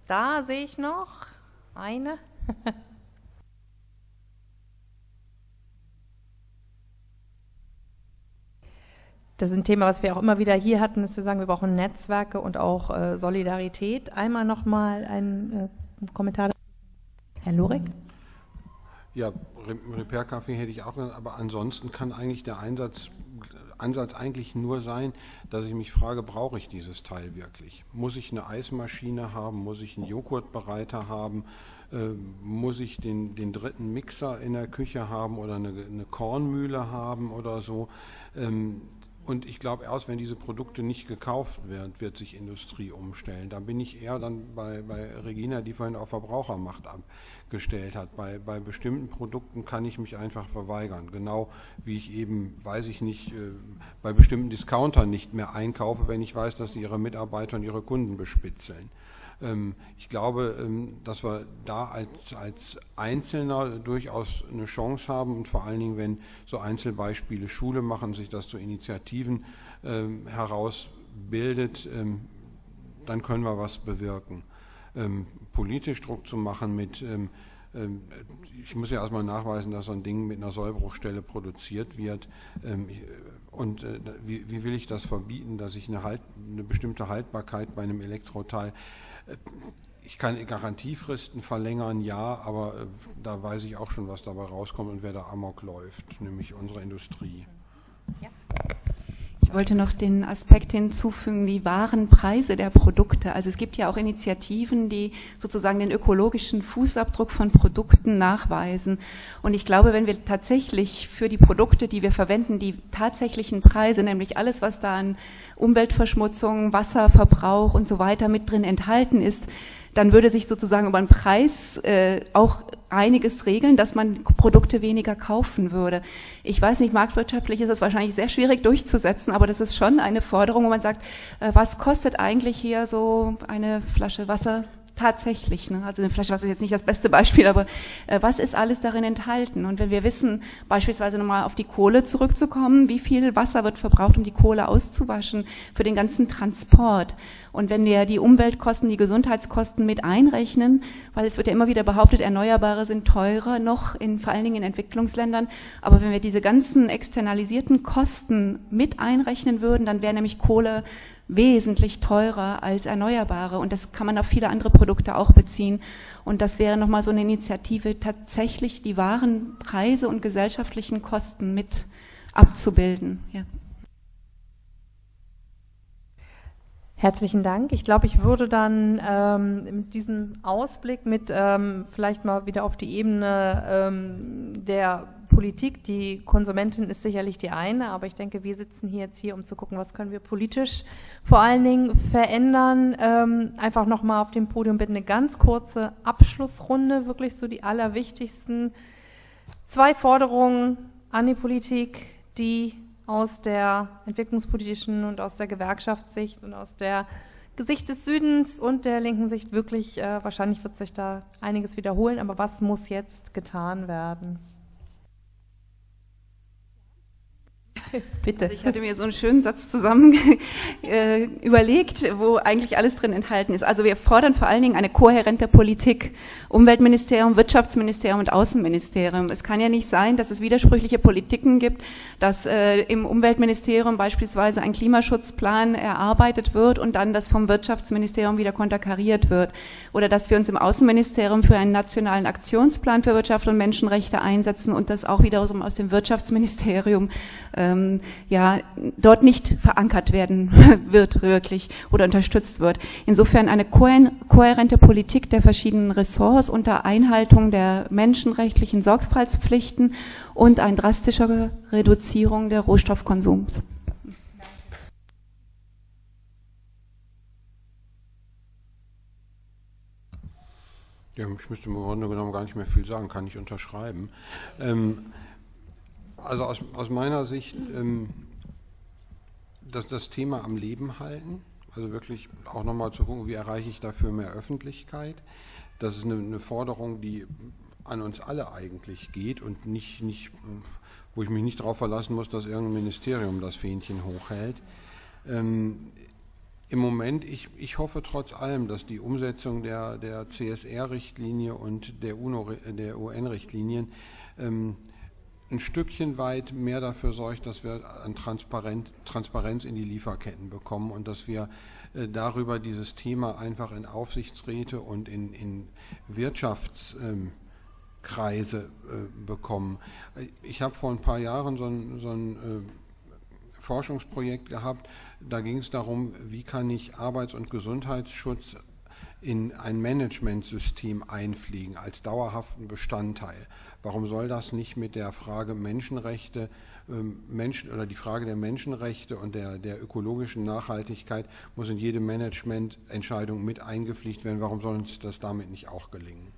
S1: Da sehe ich noch eine. [LAUGHS] Das ist ein Thema, was wir auch immer wieder hier hatten, dass wir sagen, wir brauchen Netzwerke und auch äh, Solidarität. Einmal nochmal ein äh, Kommentar. Herr Lurek?
S3: Ja, Repair-Café hätte ich auch genannt, aber ansonsten kann eigentlich der Einsatz, Ansatz eigentlich nur sein, dass ich mich frage, brauche ich dieses Teil wirklich? Muss ich eine Eismaschine haben? Muss ich einen Joghurtbereiter haben? Äh, muss ich den, den dritten Mixer in der Küche haben oder eine, eine Kornmühle haben oder so? Ähm, und ich glaube, erst wenn diese Produkte nicht gekauft werden, wird sich Industrie umstellen. Da bin ich eher dann bei, bei Regina, die vorhin auf Verbrauchermacht abgestellt hat. Bei, bei bestimmten Produkten kann ich mich einfach verweigern. Genau wie ich eben, weiß ich nicht, äh, bei bestimmten Discountern nicht mehr einkaufe, wenn ich weiß, dass sie ihre Mitarbeiter und ihre Kunden bespitzeln. Ähm, ich glaube, ähm, dass wir da als, als Einzelner durchaus eine Chance haben und vor allen Dingen, wenn so Einzelbeispiele Schule machen, sich das zu Initiativen ähm, herausbildet, dann können wir was bewirken. Politisch Druck zu machen mit ich muss ja erstmal nachweisen, dass so ein Ding mit einer Sollbruchstelle produziert wird. Und äh, wie, will ich das verbieten, dass ich eine, halt, eine bestimmte Haltbarkeit bei einem Elektroteil ich kann Garantiefristen verlängern, ja, aber äh, da weiß ich auch schon, was dabei rauskommt und wer da amok läuft, nämlich unsere Industrie.
S2: Wollte noch den Aspekt hinzufügen, die wahren Preise der Produkte. Also es gibt ja auch Initiativen, die sozusagen den ökologischen Fußabdruck von Produkten nachweisen. Und ich glaube, wenn wir tatsächlich für die Produkte, die wir verwenden, die tatsächlichen Preise, nämlich alles, was da an Umweltverschmutzung, Wasserverbrauch und so weiter mit drin enthalten ist, dann würde sich sozusagen über den Preis äh, auch einiges regeln, dass man Produkte weniger kaufen würde. Ich weiß nicht, marktwirtschaftlich ist es wahrscheinlich sehr schwierig durchzusetzen, aber das ist schon eine Forderung, wo man sagt, äh, was kostet eigentlich hier so eine Flasche Wasser tatsächlich. Ne? Also eine Flasche Wasser ist jetzt nicht das beste Beispiel, aber äh, was ist alles darin enthalten? Und wenn wir wissen, beispielsweise nochmal auf die Kohle zurückzukommen, wie viel Wasser wird verbraucht, um die Kohle auszuwaschen für den ganzen Transport? Und wenn wir die Umweltkosten, die Gesundheitskosten mit einrechnen, weil es wird ja immer wieder behauptet, Erneuerbare sind teurer, noch in vor allen Dingen in Entwicklungsländern. Aber wenn wir diese ganzen externalisierten Kosten mit einrechnen würden, dann wäre nämlich Kohle wesentlich teurer als Erneuerbare. Und das kann man auf viele andere Produkte auch beziehen. Und das wäre nochmal so eine Initiative, tatsächlich die wahren Preise und gesellschaftlichen Kosten mit abzubilden. Ja.
S1: Herzlichen Dank. Ich glaube, ich würde dann ähm, mit diesem Ausblick mit ähm, vielleicht mal wieder auf die Ebene ähm, der Politik. Die Konsumentin ist sicherlich die eine, aber ich denke, wir sitzen hier jetzt hier, um zu gucken, was können wir politisch vor allen Dingen verändern. Ähm, einfach nochmal auf dem Podium bitte eine ganz kurze Abschlussrunde, wirklich so die allerwichtigsten zwei Forderungen an die Politik, die aus der entwicklungspolitischen und aus der Gewerkschaftssicht und aus der Gesicht des Südens und der linken Sicht wirklich, äh, wahrscheinlich wird sich da einiges wiederholen, aber was muss jetzt getan werden? [LAUGHS]
S2: Bitte. Also ich hatte mir so einen schönen Satz zusammen [LAUGHS] äh, überlegt, wo eigentlich alles drin enthalten ist. Also wir fordern vor allen Dingen eine kohärente Politik. Umweltministerium, Wirtschaftsministerium und Außenministerium. Es kann ja nicht sein, dass es widersprüchliche Politiken gibt, dass äh, im Umweltministerium beispielsweise ein Klimaschutzplan erarbeitet wird und dann das vom Wirtschaftsministerium wieder konterkariert wird. Oder dass wir uns im Außenministerium für einen nationalen Aktionsplan für Wirtschaft und Menschenrechte einsetzen und das auch wiederum aus dem Wirtschaftsministerium äh, ähm, ja dort nicht verankert werden [LAUGHS] wird wirklich oder unterstützt wird. Insofern eine kohärente Politik der verschiedenen Ressorts unter Einhaltung der menschenrechtlichen Sorgfaltspflichten und eine drastischere Reduzierung der Rohstoffkonsums.
S3: Ja, ich müsste im Grunde genommen gar nicht mehr viel sagen, kann ich unterschreiben. Ähm, also aus, aus meiner Sicht ähm, das, das Thema am Leben halten, also wirklich auch nochmal zu gucken, wie erreiche ich dafür mehr Öffentlichkeit. Das ist eine, eine, Forderung, die an uns alle eigentlich geht und nicht, nicht, wo ich mich nicht darauf verlassen muss, dass irgendein Ministerium das Fähnchen hochhält. Ähm, Im Moment, ich, ich hoffe trotz allem, dass die Umsetzung der, der CSR-Richtlinie und der, der UN-Richtlinien ähm, ein Stückchen weit mehr dafür sorgt, dass wir an Transparenz in die Lieferketten bekommen und dass wir äh, darüber dieses Thema einfach in Aufsichtsräte und in, in Wirtschaftskreise äh, bekommen. Ich habe vor ein paar Jahren so ein, so ein äh, Forschungsprojekt gehabt, da ging es darum, wie kann ich Arbeits- und Gesundheitsschutz in ein Managementsystem einfliegen als dauerhaften Bestandteil. Warum soll das nicht mit der Frage Menschenrechte, ähm, Menschen oder die Frage der Menschenrechte und der, der ökologischen Nachhaltigkeit muss in jede Managemententscheidung mit eingepflegt werden? Warum soll uns das damit nicht auch gelingen?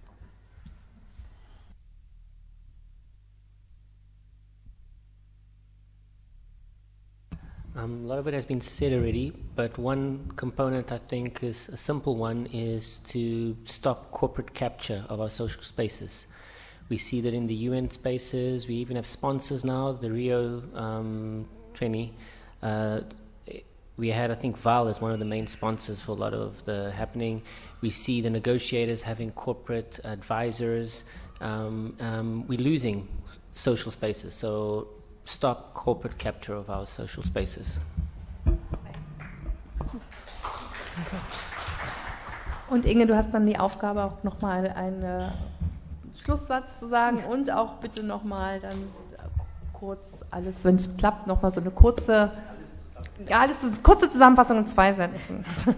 S4: Um, a lot of it has been said already, but one component I think is a simple one is to stop corporate capture of our social spaces. We see that in the UN spaces, we even have sponsors now, the Rio um, 20. Uh, we had, I think, Val as one of the main sponsors for a lot of the happening. We see the negotiators having corporate advisors. Um, um, we're losing social spaces, so stop corporate capture of our social spaces.
S1: Und Inge, du hast dann die Aufgabe, auch nochmal einen Schlusssatz zu sagen und auch bitte nochmal dann kurz alles, wenn es klappt, nochmal so eine kurze Ja, eine kurze Zusammenfassung in zwei Sätzen. [LAUGHS]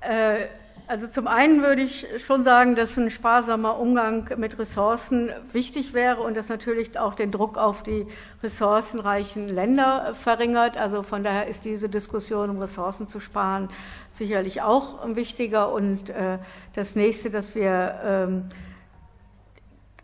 S5: äh, also zum einen würde ich schon sagen, dass ein sparsamer Umgang mit Ressourcen wichtig wäre und das natürlich auch den Druck auf die ressourcenreichen Länder verringert. Also von daher ist diese Diskussion, um Ressourcen zu sparen, sicherlich auch wichtiger. Und äh, das nächste, dass wir ähm,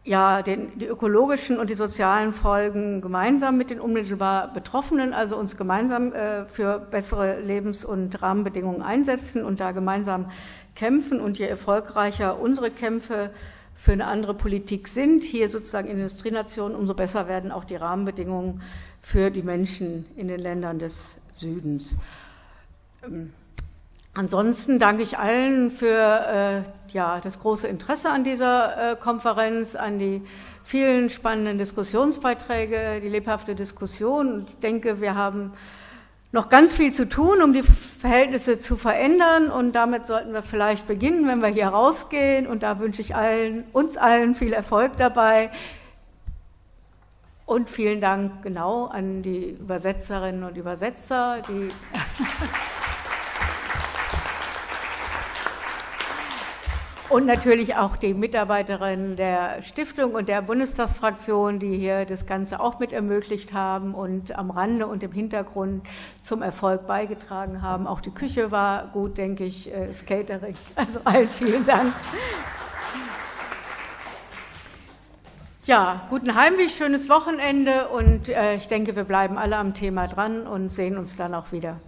S5: ja, den, die ökologischen und die sozialen Folgen gemeinsam mit den unmittelbar Betroffenen, also uns gemeinsam äh, für bessere Lebens- und Rahmenbedingungen einsetzen und da gemeinsam kämpfen. Und je erfolgreicher unsere Kämpfe für eine andere Politik sind, hier sozusagen in Industrienationen, umso besser werden auch die Rahmenbedingungen für die Menschen in den Ländern des Südens. Ähm, Ansonsten danke ich allen für äh, ja, das große Interesse an dieser äh, Konferenz, an die vielen spannenden Diskussionsbeiträge, die lebhafte Diskussion. Und ich denke, wir haben noch ganz viel zu tun, um die Verhältnisse zu verändern. Und damit sollten wir vielleicht beginnen, wenn wir hier rausgehen. Und da wünsche ich allen, uns allen viel Erfolg dabei. Und vielen Dank genau an die Übersetzerinnen und Übersetzer, die [LAUGHS] und natürlich auch die Mitarbeiterinnen der Stiftung und der Bundestagsfraktion, die hier das Ganze auch mit ermöglicht haben und am Rande und im Hintergrund zum Erfolg beigetragen haben. Auch die Küche war gut, denke ich, äh, das Catering. Also allen vielen Dank. Ja, guten Heimweg, schönes Wochenende und äh, ich denke, wir bleiben alle am Thema dran und sehen uns dann auch wieder.